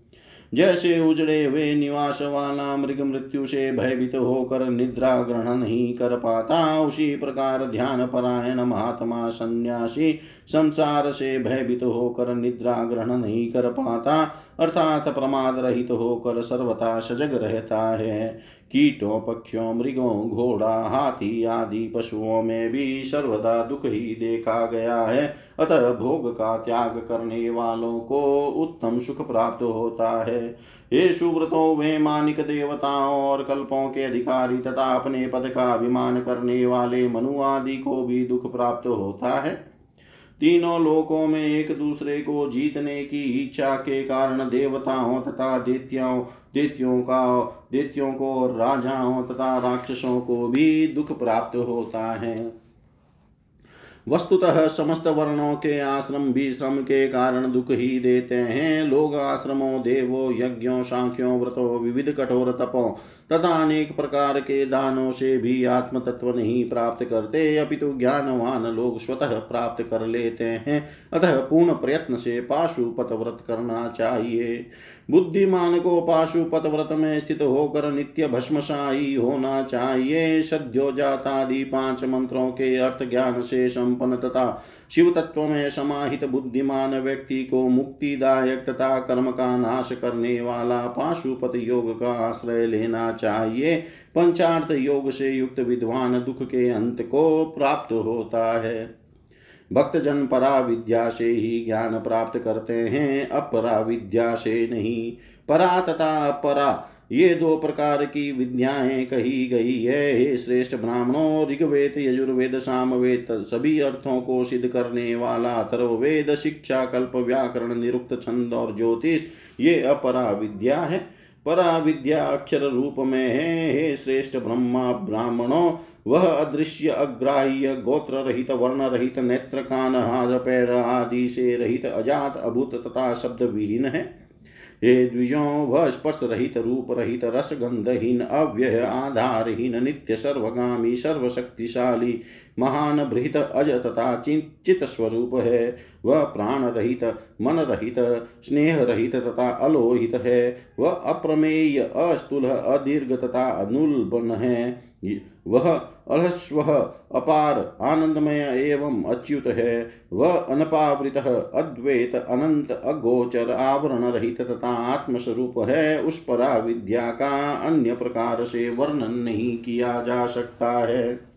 जैसे उजड़े हुए निवास वाला मृग मृत्यु से भयभीत होकर निद्रा ग्रहण नहीं कर पाता, उसी प्रकार ध्यान परायण महात्मा सन्यासी संसार से भयभीत होकर निद्रा ग्रहण नहीं कर पाता, अर्थात प्रमाद रहित होकर सर्वथा सजग रहता है। कीटों पक्षियों मृगों घोड़ा, हाथी आदि पशुओं में भी सर्वदा दुख ही देखा गया है। अतः भोग का त्याग करने वालों को उत्तम सुख प्राप्त होता है। ये सुव्रतों वे मानिक देवताओं और कल्पों के अधिकारी तथा अपने पद का अभिमान करने वाले मनु आदि को भी दुख प्राप्त होता है। तीनों लोकों में एक दूसरे को जीतने की इच्छा के कारण देवताओं तथा दैत्यों दैत्यों का, दैत्यों को और राजाओं तथा राक्षसों को भी दुख प्राप्त होता है। वस्तुतः समस्त वर्णों के आश्रम भी श्रम के कारण दुख ही देते हैं। लोग आश्रमों, देवों, यज्ञों सांख्यों व्रतों, विविध कठोर तपों तथा अनेक प्रकार के दानों से भी आत्म तत्व नहीं प्राप्त करते, अपितु ज्ञानवान लोग स्वतः प्राप्त कर लेते हैं। अतः पूर्ण प्रयत्न से पाशुपत व्रत करना चाहिए। बुद्धिमान को पाशुपत व्रत में स्थित होकर नित्य भस्मशाही होना चाहिए। सद्योजातादि पाँच मंत्रों के अर्थ ज्ञान से संपन्न तथा शिव तत्व में समाहित बुद्धिमान व्यक्ति को मुक्तिदायक तथा कर्म का नाश करने वाला पाशुपत योग का आश्रय लेना चाहिए। पंचार्थ योग से युक्त विद्वान दुख के अंत को प्राप्त होता है। भक्त जन परा विद्या से ही ज्ञान प्राप्त करते हैं अपरा विद्या से नहीं। परा तथा अपरा ये दो प्रकार की विद्याएँ कही गई है। हे श्रेष्ठ ब्राह्मणों, ऋग्वेद, यजुर्वेद, सामवेद, सभी अर्थों को सिद्ध करने वाला अथर्ववेद शिक्षा, कल्प, व्याकरण, निरुक्त छंद और ज्योतिष, ये अपरा विद्या है। परा विद्या अक्षर रूप में है। हे श्रेष्ठ ब्रह्मा ब्राह्मणों, वह अदृश्य, अग्राह्य गोत्र रहित वर्ण रहित नेत्र कान हाथ, पैर आदि से रहित अजात, अभूत तथा शब्द विहीन है। हे द्विजों वह स्पर्श रहित रूप रहित रस गंधहीन अव्यय आधारहीन नित्य सर्वगामी सर्वशक्तिशाली महान भृत अज तथा चित स्वरूप है। वह प्राण रहित, मन रहित, स्नेह रहित तथा अलोहित है। वह अप्रमेय अस्तुल अदीर्घ तथा अनुल्बन है। वह अलस्व, अपार, आनंदमय एवं अच्युत है। वह अनपावृत, अद्वैत, अनंत, अगोचर, आवरण रहित तथा आत्मस्वरूप है। उस परा विद्या का अन्य प्रकार से वर्णन नहीं किया जा सकता है।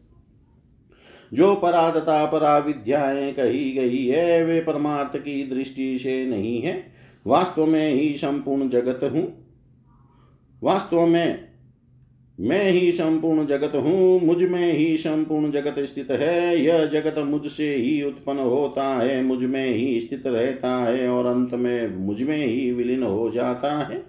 जो परा परा विद्याएँ कही गई है, वे परमार्थ की दृष्टि से नहीं है। वास्तव में ही संपूर्ण जगत हूँ। वास्तव में मैं ही संपूर्ण जगत हूँ, मुझमें ही संपूर्ण जगत स्थित है। यह जगत मुझसे ही उत्पन्न होता है, मुझमें ही स्थित रहता है और अंत में मुझमें ही विलीन हो जाता है।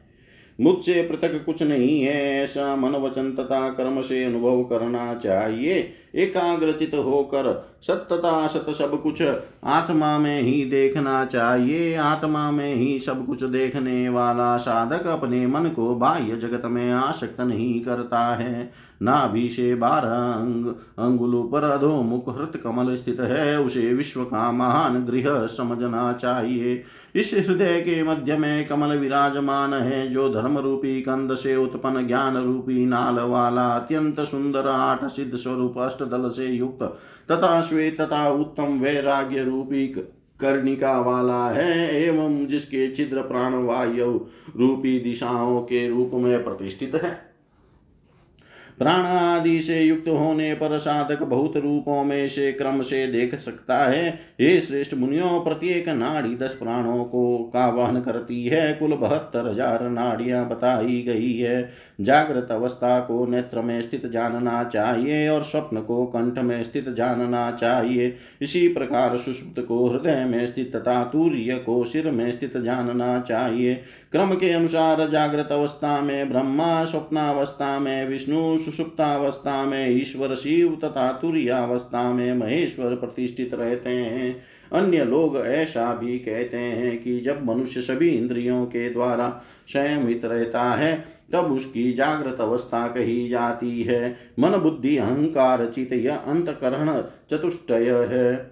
मुझसे पृथक कुछ नहीं है, ऐसा मन वचन तथा कर्म से अनुभव करना चाहिए। एकाग्रचित होकर सत्यता सत सब कुछ आत्मा में ही देखना चाहिए। आत्मा में ही सब कुछ देखने वाला साधक अपने मन को बाह्य जगत में आसक्त नहीं करता है। नाभि से बारह अंग, अंगुलों पर अधोमुख हृत कमल स्थित है, उसे विश्व का महान गृह समझना चाहिए। इस हृदय के मध्य में कमल विराजमान है, जो धर्म रूपी कंद से उत्पन्न ज्ञान रूपी नाल वाला अत्यंत सुंदर आठ सिद्ध स्वरूप अष्ट दल से युक्त तथा श्वेत तथा उत्तम वैराग्य रूपी कर्णिका वाला है, एवं जिसके छिद्र प्राण वायु रूपी दिशाओं के रूप में प्रतिष्ठित है। प्राण आदि से युक्त होने पर साधक बहुत रूपों में से क्रम से देख सकता है। हे श्रेष्ठ मुनियों, प्रत्येक नाड़ी दस प्राणों को का वहन करती है। कुल बहत्तर हज़ार नाड़ियाँ बताई गई है। जागृत अवस्था को नेत्र में स्थित जानना चाहिए और स्वप्न को कंठ में स्थित जानना चाहिए। इसी प्रकार सुषुप्त को हृदय में स्थित तथा तूर्य को सिर में स्थित जानना चाहिए। क्रम के अनुसार जागृत अवस्था में, ब्रह्मा स्वप्नावस्था में, विष्णु सुषुप्तावस्था में, ईश्वर शिव तथा तुरियावस्था में महेश्वर प्रतिष्ठित रहते हैं। अन्य लोग ऐसा भी कहते हैं कि जब मनुष्य सभी इंद्रियों के द्वारा संयमित रहता है, तब उसकी जागृत अवस्था कही जाती है। मन बुद्धि अहंकार चित यह अंतकरण चतुष्टय है।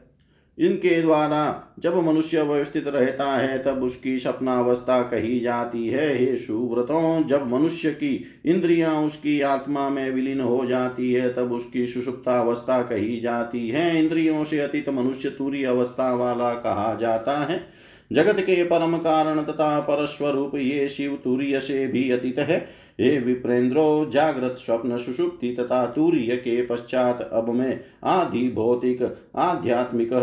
इनके द्वारा जब मनुष्य व्यवस्थित रहता है, तब उसकी सपनावस्था कही जाती है। हे सुव्रतों, जब मनुष्य की इंद्रियाँ उसकी आत्मा में विलीन हो जाती है, तब उसकी सुषुप्तावस्था कही जाती है। इंद्रियों से अतीत मनुष्य तूरी अवस्था वाला कहा जाता है। जगत के परम कारण तथा परस्वरूप ये शिव तूर्य से भी अतीत है। हे विप्रेंद्रो जागृत स्वप्न सुषुप्ति तथा तूर्य के पश्चात अब में आधि भौतिक, आध्यात्मिक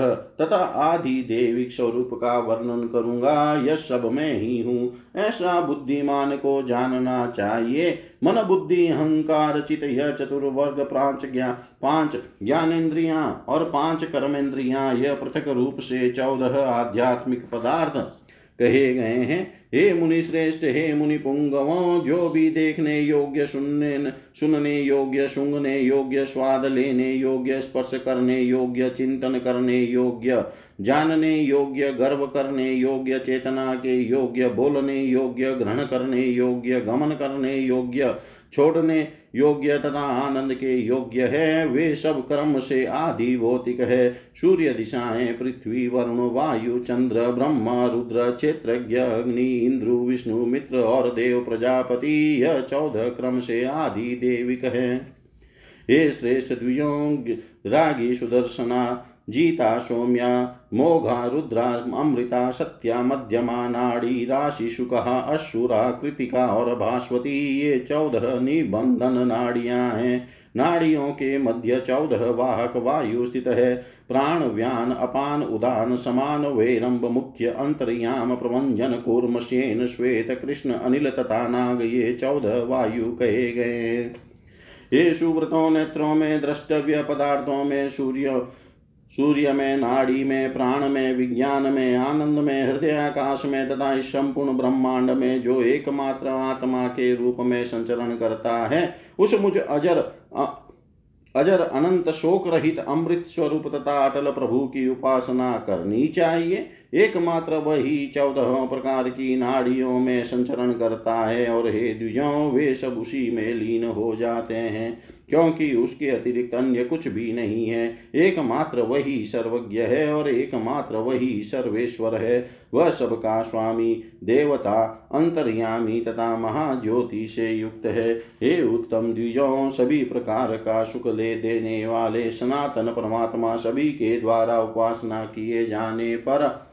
तथा आधि देविक स्वरूप का वर्णन करूँगा। यह सब मैं ही हूँ। ऐसा बुद्धिमान को जानना चाहिए। मन बुद्धि, अहंकार, चित यह चतुर्वर्ग पाँच ज्ञान पाँच ज्ञानेन्द्रिया और पाँच कर्मेंद्रिया यह पृथक रूप से चौदह आध्यात्मिक पदार्थ कहे गए हैं, हे मुनि श्रेष्ठ, हे मुनि पुंगवों, जो भी देखने योग्य, सुनने सुनने योग्य सुंगने योग्य, स्वाद लेने योग्य, स्पर्श करने योग्य, चिंतन करने योग्य, जानने योग्य, गर्व करने योग्य, चेतना के योग्य, बोलने योग्य, ग्रहण करने योग्य, गमन करने योग्य छोड़ने योग्य तथा आनंद के योग्य है। वे सब कर्म से आदि भौतिक है। सूर्य दिशाएँ, पृथ्वी, वरुण, वायु, चंद्र, ब्रह्मा, रुद्र, क्षेत्रज्ञ, अग्नि, इंद्रु, विष्णु, मित्र और देव प्रजापति, यह चौदह क्रम से आदि देविक है। हे श्रेष्ठ द्विजों, रागी सुदर्शना जीता सौम्या, मोघा, रुद्रा, अमृता, सत्या, मध्यमा, नाड़ी, राशि शुका अशुरा कृतिका और भास्वती, ये चौदह निबंधन नाड़ियाँ हैं। नाड़ियों के मध्य चौदह वाहक वायु स्थित है। प्राण व्यान, अपान उदान, समान वेरंब, मुख्य अंतर्याम, प्रवंजन, कूर्म शेन श्वेत, कृष्ण, अनिल तथा नाग, ये चौदह वायु कहे गए ये सुव्रतों नेत्रों में, द्रष्टव्य पदार्थों में, सूर्य सूर्य में, नाड़ी में, प्राण में, विज्ञान में, आनंद में, हृदय आकाश में तथा इस संपूर्ण ब्रह्मांड में जो एकमात्र आत्मा के रूप में संचरण करता है, उस मुझ अजर अजर अनंत शोक रहित अमृत स्वरूप तथा अटल प्रभु की उपासना करनी चाहिए। एकमात्र वही चौदह प्रकार की नाड़ियों में संचरण करता है और हे द्विजों, वे सब उसी में लीन हो जाते हैं, क्योंकि उसके अतिरिक्त अन्य कुछ भी नहीं है। एकमात्र वही सर्वज्ञ है और एकमात्र वही सर्वेश्वर है। वह सबका स्वामी, देवता, अंतर्यामी तथा महाज्योति से युक्त है। हे उत्तम द्विजों, सभी प्रकार का सुख ले देने वाले सनातन परमात्मा सभी के द्वारा उपासना किए जाने पर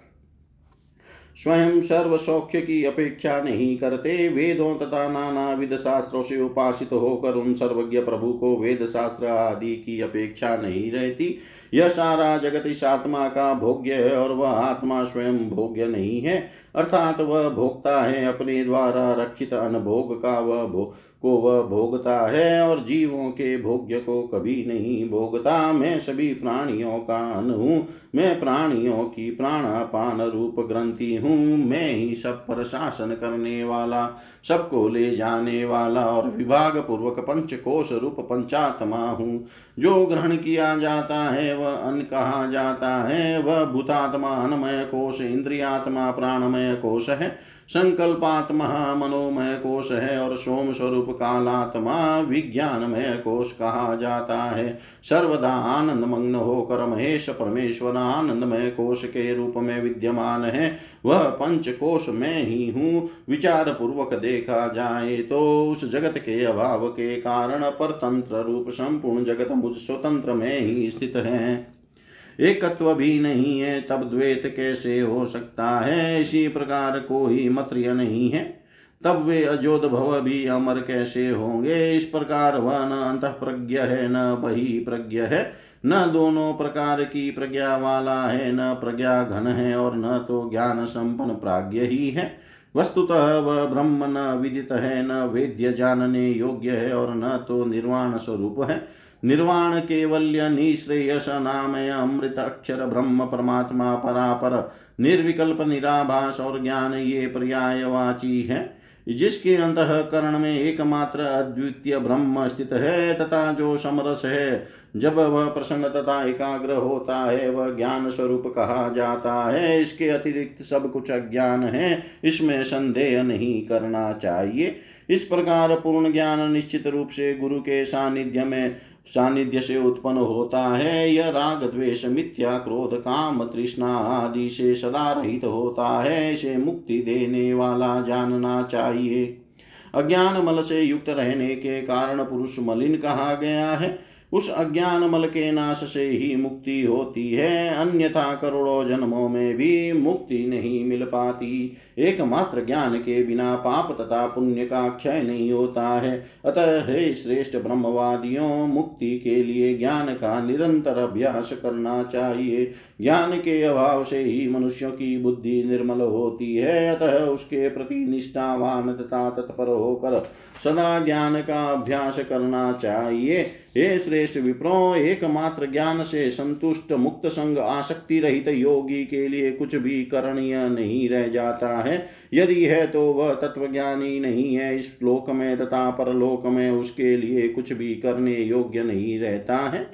स्वयं सर्व सौख्य की अपेक्षा नहीं करते, वेदों तथा नाना विद शास्त्रों से उपासित होकर उन सर्वज्ञ प्रभु को वेद शास्त्र आदि की अपेक्षा नहीं रहती। यह सारा जगत इस आत्मा का भोग्य है और वह आत्मा स्वयं भोग्य नहीं है। अर्थात वह भोगता है अपने द्वारा रक्षित अनभोग का वह भोग को वह भोगता है और जीवों के भोग्य को कभी नहीं भोगता। मैं सभी प्राणियों का अन हूँ, मैं प्राणियों की प्राणापान रूप ग्रंथि हूँ। मैं ही सब पर शासन करने वाला, सबको ले जाने वाला और विभाग पूर्वक पंचकोश रूप पंचात्मा हूँ। जो ग्रहण किया जाता है, वह अन्न कहा जाता है। वह भूतात्मा, अन्नमय कोश, इंद्रियात्मा, प्राणमय कोश है। संकल्पात्मा मनोमय कोश है और सोम स्वरूप कालात्मा विज्ञानमय कोश कहा जाता है। सर्वदा आनंद मग्न होकर महेश परमेश्वर आनंदमय कोश के रूप में विद्यमान है। वह पंच कोश में ही हूँ विचार पूर्वक देखा जाए तो उस जगत के अभाव के कारण परतंत्र रूप संपूर्ण जगत मुझ स्वतंत्र में ही स्थित है। एकत्व भी नहीं है, तब द्वैत कैसे हो सकता है? इसी प्रकार को ही मत्र्य नहीं है, तब वे अजोद भव भी अमर कैसे होंगे? इस प्रकार वह न अंत प्रज्ञ है, न बही प्रज्ञ है, न दोनों प्रकार की प्रज्ञा वाला है, न प्रज्ञा घन है और न तो ज्ञान संपन्न प्राज्ञ ही है। वस्तुतः वह ब्रह्म न विदित है, न वेद्य जानने योग्य है और न तो निर्वाण स्वरूप है। निर्वाण केवल्य निश्रेयस नामय अमृत अक्षर ब्रह्म परमात्मा परापर, निर्विकल्प निराभास और ज्ञान ये पर्यायवाची है। जिसके अंतकरण में एकमात्र अद्वितीय ब्रह्म स्थित है, तथा जो समरस है, जब वह प्रसन्न तथा एकाग्र होता है, वह ज्ञान स्वरूप कहा जाता है। इसके अतिरिक्त सब कुछ अज्ञान है, इसमें संदेह नहीं करना चाहिए। इस प्रकार पूर्ण ज्ञान निश्चित रूप से गुरु के सानिध्य में सानिध्य से उत्पन्न होता है, यह राग, द्वेष, मिथ्या, क्रोध, काम, तृष्णा आदि से सदा रहित होता है, इसे मुक्ति देने वाला जानना चाहिए। अज्ञान मल से युक्त रहने के कारण पुरुष मलिन कहा गया है। उस अज्ञान मल के नाश से ही मुक्ति होती है। अन्यथा करोड़ों जन्मों में भी मुक्ति नहीं मिल पाती। एकमात्र ज्ञान के बिना पाप तथा पुण्य का क्षय नहीं होता है। अतः हे श्रेष्ठ ब्रह्मवादियों, मुक्ति के लिए ज्ञान का निरंतर अभ्यास करना चाहिए। ज्ञान के अभाव से ही मनुष्यों की बुद्धि निर्मल होती है। अतः उसके प्रति निष्ठावान तथा तत्पर होकर सदा ज्ञान का अभ्यास करना चाहिए। हे श्रेष्ठ विप्रो एकमात्र ज्ञान से संतुष्ट मुक्त संग आसक्ति रहित योगी के लिए कुछ भी करणीय नहीं रह जाता है। यदि है तो वह तत्वज्ञानी नहीं है। इस श्लोक में तथा परलोक में उसके लिए कुछ भी करने योग्य नहीं रहता है।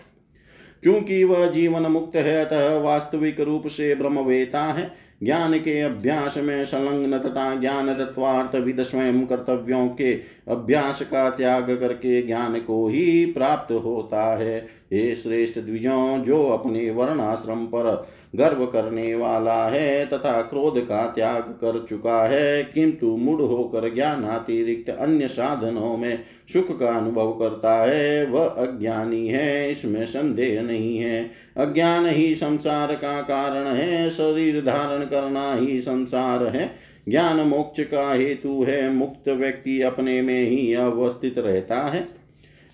क्योंकि वह जीवन मुक्त है, अतः वास्तविक रूप से ब्रह्मवेता है। ज्ञान के अभ्यास में संलग्न तथा ज्ञान तत्वार्थ विद स्वयं कर्तव्यों के अभ्यास का त्याग करके ज्ञान को ही प्राप्त होता है। हे श्रेष्ठ द्विजों, जो अपने वर्णाश्रम पर गर्व करने वाला है तथा क्रोध का त्याग कर चुका है, किंतु मूड होकर ज्ञानातिरिक्त अन्य साधनों में सुख का अनुभव करता है, वह अज्ञानी है, इसमें संदेह नहीं है। अज्ञान ही संसार का कारण है, शरीर धारण करना ही संसार है। ज्ञान मोक्ष का हेतु है मुक्त व्यक्ति अपने में ही अवस्थित रहता है।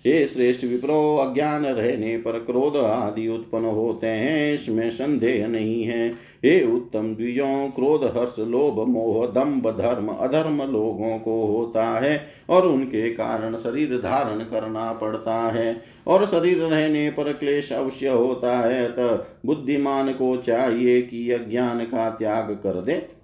ये श्रेष्ठ विप्रो, अज्ञान रहने पर क्रोध आदि उत्पन्न होते हैं, इसमें संदेह नहीं है। हे उत्तम द्विजों, क्रोध, हर्ष, लोभ, मोह, दम्भ, धर्म, अधर्म लोगों को होता है और उनके कारण शरीर धारण करना पड़ता है और शरीर रहने पर क्लेश अवश्य होता है। अतः बुद्धिमान को चाहिए कि अज्ञान का त्याग कर दे।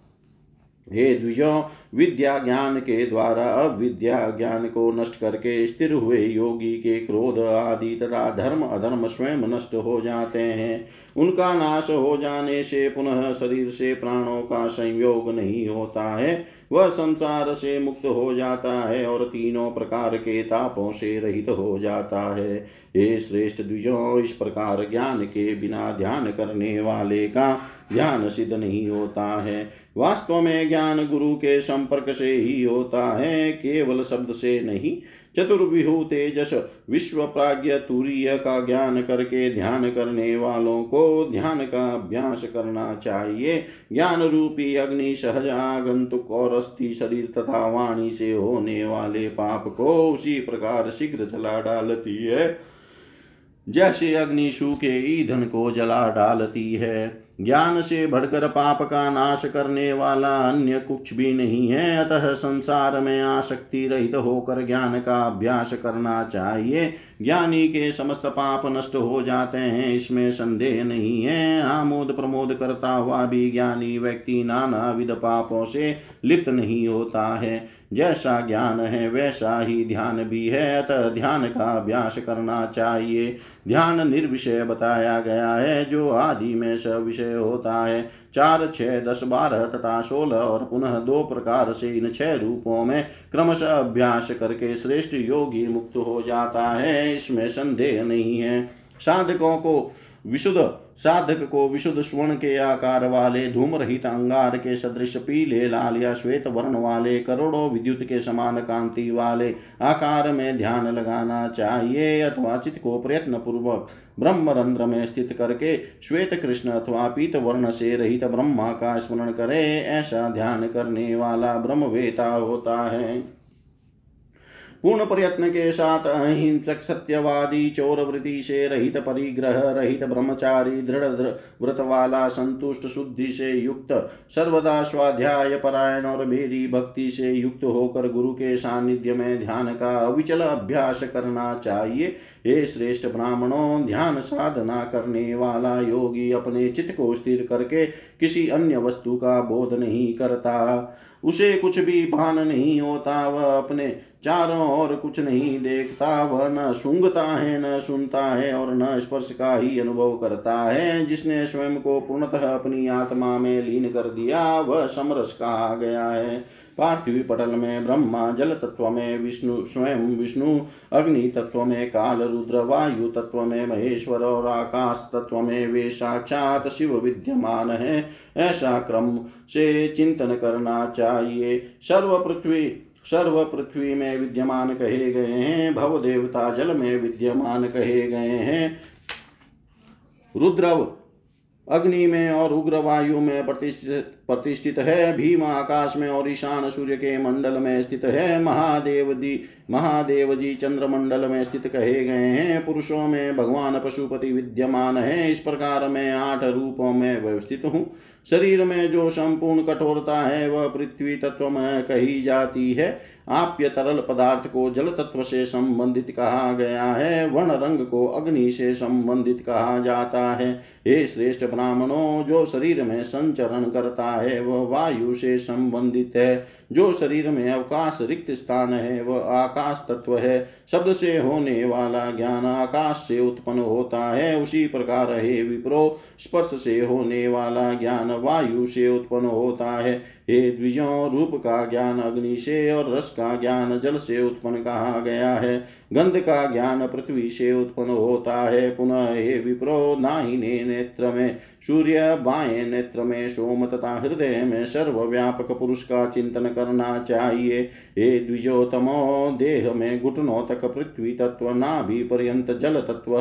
हे द्विजो विद्या ज्ञान के द्वारा अविद्या ज्ञान को नष्ट करके स्थिर हुए योगी के क्रोध आदि तथा धर्म अधर्म स्वयं नष्ट हो जाते हैं। उनका नाश हो जाने से पुनः शरीर से प्राणों का संयोग नहीं होता है। वह संसार से मुक्त हो जाता है और तीनों प्रकार के तापों से रहित हो जाता है। ये श्रेष्ठ द्विजो, इस प्रकार ज्ञान के बिना ध्यान करने वाले का ध्यान सिद्ध नहीं होता है। वास्तव में ज्ञान गुरु के संपर्क से ही होता है, केवल शब्द से नहीं। चतुर्विहु तेजस, विश्व प्राज्ञ तुरीय का ज्ञान करके ध्यान करने वालों को ध्यान का अभ्यास करना चाहिए। ज्ञान रूपी अग्नि, सहज आगंतुक और अस्थि शरीर तथा वाणी से होने वाले पाप को उसी प्रकार शीघ्र जला डालती है, जैसे अग्नि सूखे ईंधन को जला डालती है। ज्ञान से बढ़कर पाप का नाश करने वाला अन्य कुछ भी नहीं है। अतः संसार में आसक्ति रहित होकर ज्ञान का अभ्यास करना चाहिए। ज्ञानी के समस्त पाप नष्ट हो जाते हैं, इसमें संदेह नहीं है। आमोद प्रमोद करता हुआ भी ज्ञानी व्यक्ति नाना विध पापों से लिप्त नहीं होता है। जैसा ज्ञान है, वैसा ही ध्यान भी है। अतः ध्यान का अभ्यास करना चाहिए। ध्यान निर्विषय बताया गया है, जो आदि में सविषय होता है। चार, छह, दस, बारह तथा सोलह और पुनः दो प्रकार से इन छह रूपों में क्रमशः अभ्यास करके श्रेष्ठ योगी मुक्त हो जाता है। इसमें संदेह नहीं है। साधकों को विशुद्ध साधक को विशुद्ध स्वर्ण के आकार वाले धूम रहित अंगार के सदृश पीले, लाल या श्वेत वर्ण वाले, करोड़ों विद्युत के समान कांति वाले आकार में ध्यान लगाना चाहिए अथवा चित्त को प्रयत्न पूर्वक ब्रह्म रंध्र में स्थित करके श्वेत कृष्ण अथवा पीत वर्ण से रहित ब्रह्मा का स्मरण करे, ऐसा ध्यान करने वाला ब्रह्मवेता होता है। पूर्ण प्रयत्न के साथ अहिंसक सत्यवादी चोर वृत्ति से रहित परिग्रह, रहित ब्रह्मचारी, दृढ़ व्रत वाला संतुष्ट शुद्धि से युक्त। सर्वदा स्वाध्याय परायण और मेरी भक्ति से युक्त होकर गुरु के सानिध्य में ध्यान का अविचल अभ्यास करना चाहिए। हे श्रेष्ठ ब्राह्मणों, ध्यान साधना करने वाला योगी अपने चित्त को स्थिर करके किसी अन्य वस्तु का बोध नहीं करता। उसे कुछ भी भान नहीं होता, वह अपने चारों ओर कुछ नहीं देखता, वह न सूंघता है, न सुनता है और न स्पर्श का ही अनुभव करता है। जिसने स्वयं को पूर्णतः अपनी आत्मा में लीन कर दिया, वह समरस कहा गया है। पार्थिव पटल में ब्रह्मा जल तत्व में विष्णु, स्वयं विष्णु, अग्नि तत्व में काल, रुद्र, वायु तत्व में महेश्वर और आकाश तत्व में वे साक्षात शिव विद्यमान है। ऐसा क्रम से चिंतन करना चाहिए। सर्व पृथ्वी सर्व पृथ्वी में विद्यमान कहे गए हैं भव देवता जल में विद्यमान कहे गए हैं। रुद्रव अग्नि में और उग्र वायु में प्रतिष्ठित प्रतिष्ठित है, भीम आकाश में और ईशान सूर्य के मंडल में स्थित है। महादेव दी महादेव जी चंद्रमंडल में स्थित कहे गए हैं। पुरुषों में भगवान पशुपति विद्यमान है। इस प्रकार मैं आठ रूपों में व्यवस्थित हूँ। शरीर में जो संपूर्ण कठोरता है वह पृथ्वी तत्व में कही जाती है। आप्य तरल पदार्थ को जल तत्व से संबंधित कहा गया है वन रंग को अग्नि से संबंधित कहा जाता है। हे श्रेष्ठ ब्राह्मणों, जो शरीर में संचरण करता है, वह वायु से संबंधित है। जो शरीर में अवकाश रिक्त स्थान है, वह आकाश तत्व है। शब्द से होने वाला ज्ञान आकाश से उत्पन्न होता है। उसी प्रकार हे विप्रो, स्पर्श से होने वाला ज्ञान वायु से उत्पन्न होता है। हे द्विजों, रूप का ज्ञान अग्नि से और रस का ज्ञान जल से उत्पन्न कहा गया है। गंध का ज्ञान पृथ्वी से उत्पन्न होता है। पुनः हे विप्रो दाहिने नेत्र में, सूर्य बाएँ नेत्र में, सोम तथा हृदय में सर्वव्यापक पुरुष का चिंतन करना चाहिए। हे द्विजोतमो देह में घुटनों तक पृथ्वी तत्व, नाभि पर्यंत जल तत्व,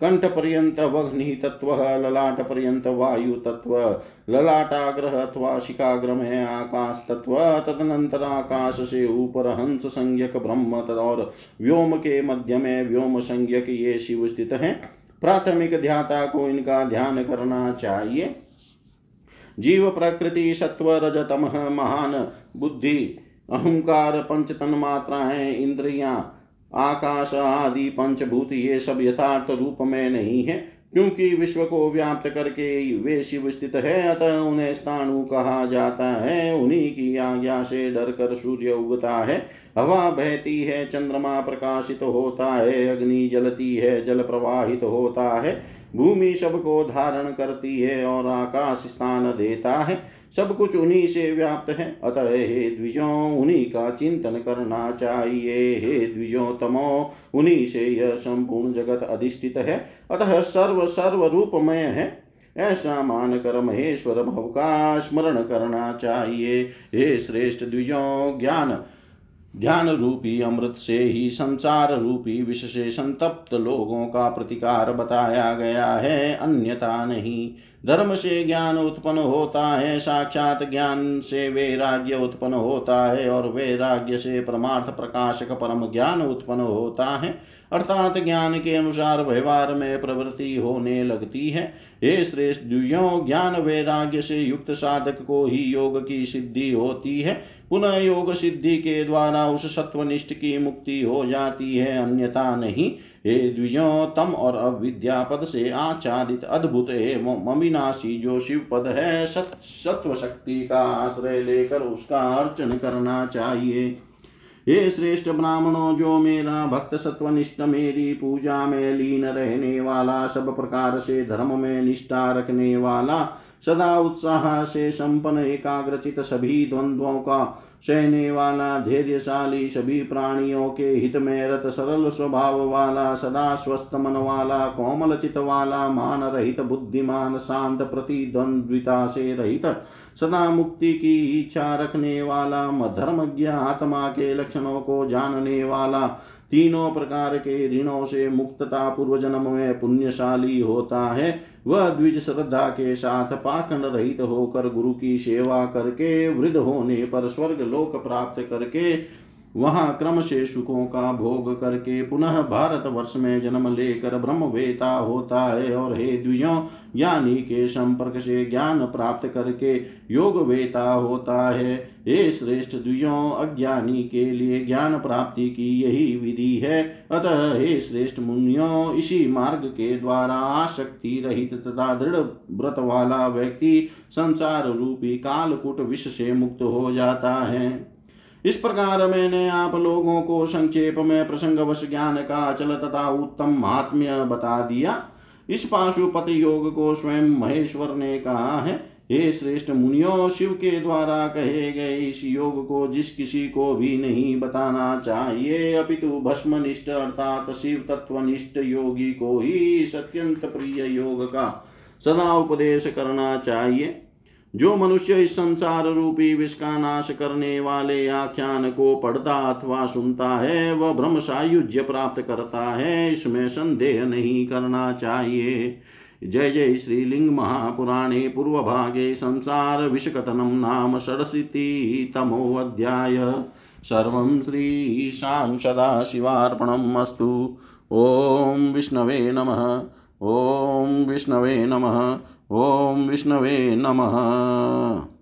कंठ पर्यंत वग्नि तत्व, ललाट पर्यंत वायु तत्व, ललाटाग्रह अथवा शिकाग्र में आकाश तत्व, तदनंतर आकाश से ऊपर हंस संज्ञक ब्रह्म और व्योम के मध्य में व्योम संज्ञक ये शिव स्थित है। प्राथमिक ध्याता को इनका ध्यान करना चाहिए। जीव प्रकृति सत्व रजतम महान बुद्धि, अहंकार पंच तन मात्राएँ, इंद्रिया, आकाश आदि पंचभूत ये सब यथार्थ रूप में नहीं है। क्योंकि विश्व को व्याप्त करके वे शिव स्थित है, अतः उन्हें स्थानु कहा जाता है। उन्हीं की आज्ञा से डर कर सूर्य उगता है। हवा बहती है, चंद्रमा प्रकाशित होता है, अग्नि जलती है, जल प्रवाहित होता है। भूमि सबको धारण करती है और आकाश स्थान देता है। सब कुछ उन्हीं से व्याप्त है। अतः हे द्विजों, उन्हीं का चिंतन करना चाहिए। हे द्विजो तमो, उन्हीं से यह संपूर्ण जगत अधिष्ठित है। अतः सर्व सर्व रूपमय है। ऐसा मान कर महेश्वर भव का स्मरण करना चाहिए। हे श्रेष्ठ द्विजो, ज्ञान ध्यान रूपी अमृत से ही संसार रूपी विष से संतप्त लोगों का प्रतिकार बताया गया है, अन्यथा नहीं। धर्म से ज्ञान उत्पन्न होता है, साक्षात ज्ञान से वैराग्य उत्पन्न होता है और वैराग्य से परमार्थ प्रकाशक परम ज्ञान उत्पन्न होता है। अर्थात ज्ञान के अनुसार व्यवहार में प्रवृत्ति होने लगती है। हे श्रेष्ठ द्विजों, ज्ञान वैराग्य से युक्त साधक को ही योग की सिद्धि होती है। पुनः योग सिद्धि के द्वारा उस सत्वनिष्ठ की मुक्ति हो जाती है, अन्यथा नहीं। हे द्विजों, तम और अविद्या पद से आच्छादित अद्भुत एवं अविनाशी जो शिव पद है, सत सत्व शक्ति का आश्रय लेकर उसका अर्चन करना चाहिए। हे श्रेष्ठ ब्राह्मणों, जो मेरा भक्त सत्वनिष्ठ मेरी पूजा में लीन रहने वाला, सब प्रकार से धर्म में निष्ठा रखने वाला, सदा उत्साह से संपन्न, एकाग्रचित सभी द्वंद्वों का सहने वाला धैर्यशाली सभी प्राणियों के हित में रत सरल स्वभाव वाला, सदा स्वस्थ मन वाला कोमल चित वाला, मान रहित, बुद्धिमान, शांत, प्रतिद्वंद्विता से रहित, सदा मुक्ति की इच्छा रखने वाला धर्मज्ञ आत्मा के लक्षणों को जानने वाला तीनों प्रकार के ऋणों से मुक्तता पूर्व जन्म में पुण्यशाली होता है। वह द्विज श्रद्धा के साथ पाखंड रहित होकर गुरु की सेवा करके वृद्ध होने पर स्वर्ग लोक प्राप्त करके वहाँ क्रम से सुखों का भोग करके पुनः भारत वर्ष में जन्म लेकर ब्रह्म वेता होता है। और हे द्विजों ज्ञानी के संपर्क से ज्ञान प्राप्त करके योग वेता होता है। हे श्रेष्ठ द्विजों, अज्ञानी के लिए ज्ञान प्राप्ति की यही विधि है। अतः हे श्रेष्ठ मुनियों, इसी मार्ग के द्वारा आशक्ति रहित तथा दृढ़ व्रत वाला व्यक्ति संसार रूपी कालकुट विष से मुक्त हो जाता है। इस प्रकार मैंने आप लोगों को संक्षेप में प्रसंगवश ज्ञान का अचल तथा उत्तम महात्म्य बता दिया। इस पाशुपत योग को स्वयं महेश्वर ने कहा है, हे श्रेष्ठ मुनियो, शिव के द्वारा कहे गए इस योग को जिस किसी को भी नहीं बताना चाहिए, अपितु भस्मनिष्ठ अर्थात शिव तत्वनिष्ठ योगी को ही सत्यंत प्रिय योग का सदा उपदेश करना चाहिए। जो मनुष्य इस संसार रूपी विष का नाश करने वाले आख्यान को पढ़ता अथवा सुनता है, वह ब्रह्म सायुज्य प्राप्त करता है, इसमें संदेह नहीं करना चाहिए। जय जय श्रीलिंग महापुराणे पूर्व भागे संसार विषकथनम नाम षडशीतितमोऽध्याय सर्वं श्रीशां सदाशिवार्पणम् अस्तु। ॐ विष्णवे नमः। ॐ विष्णवे नमः ओम विष्णवे नमः।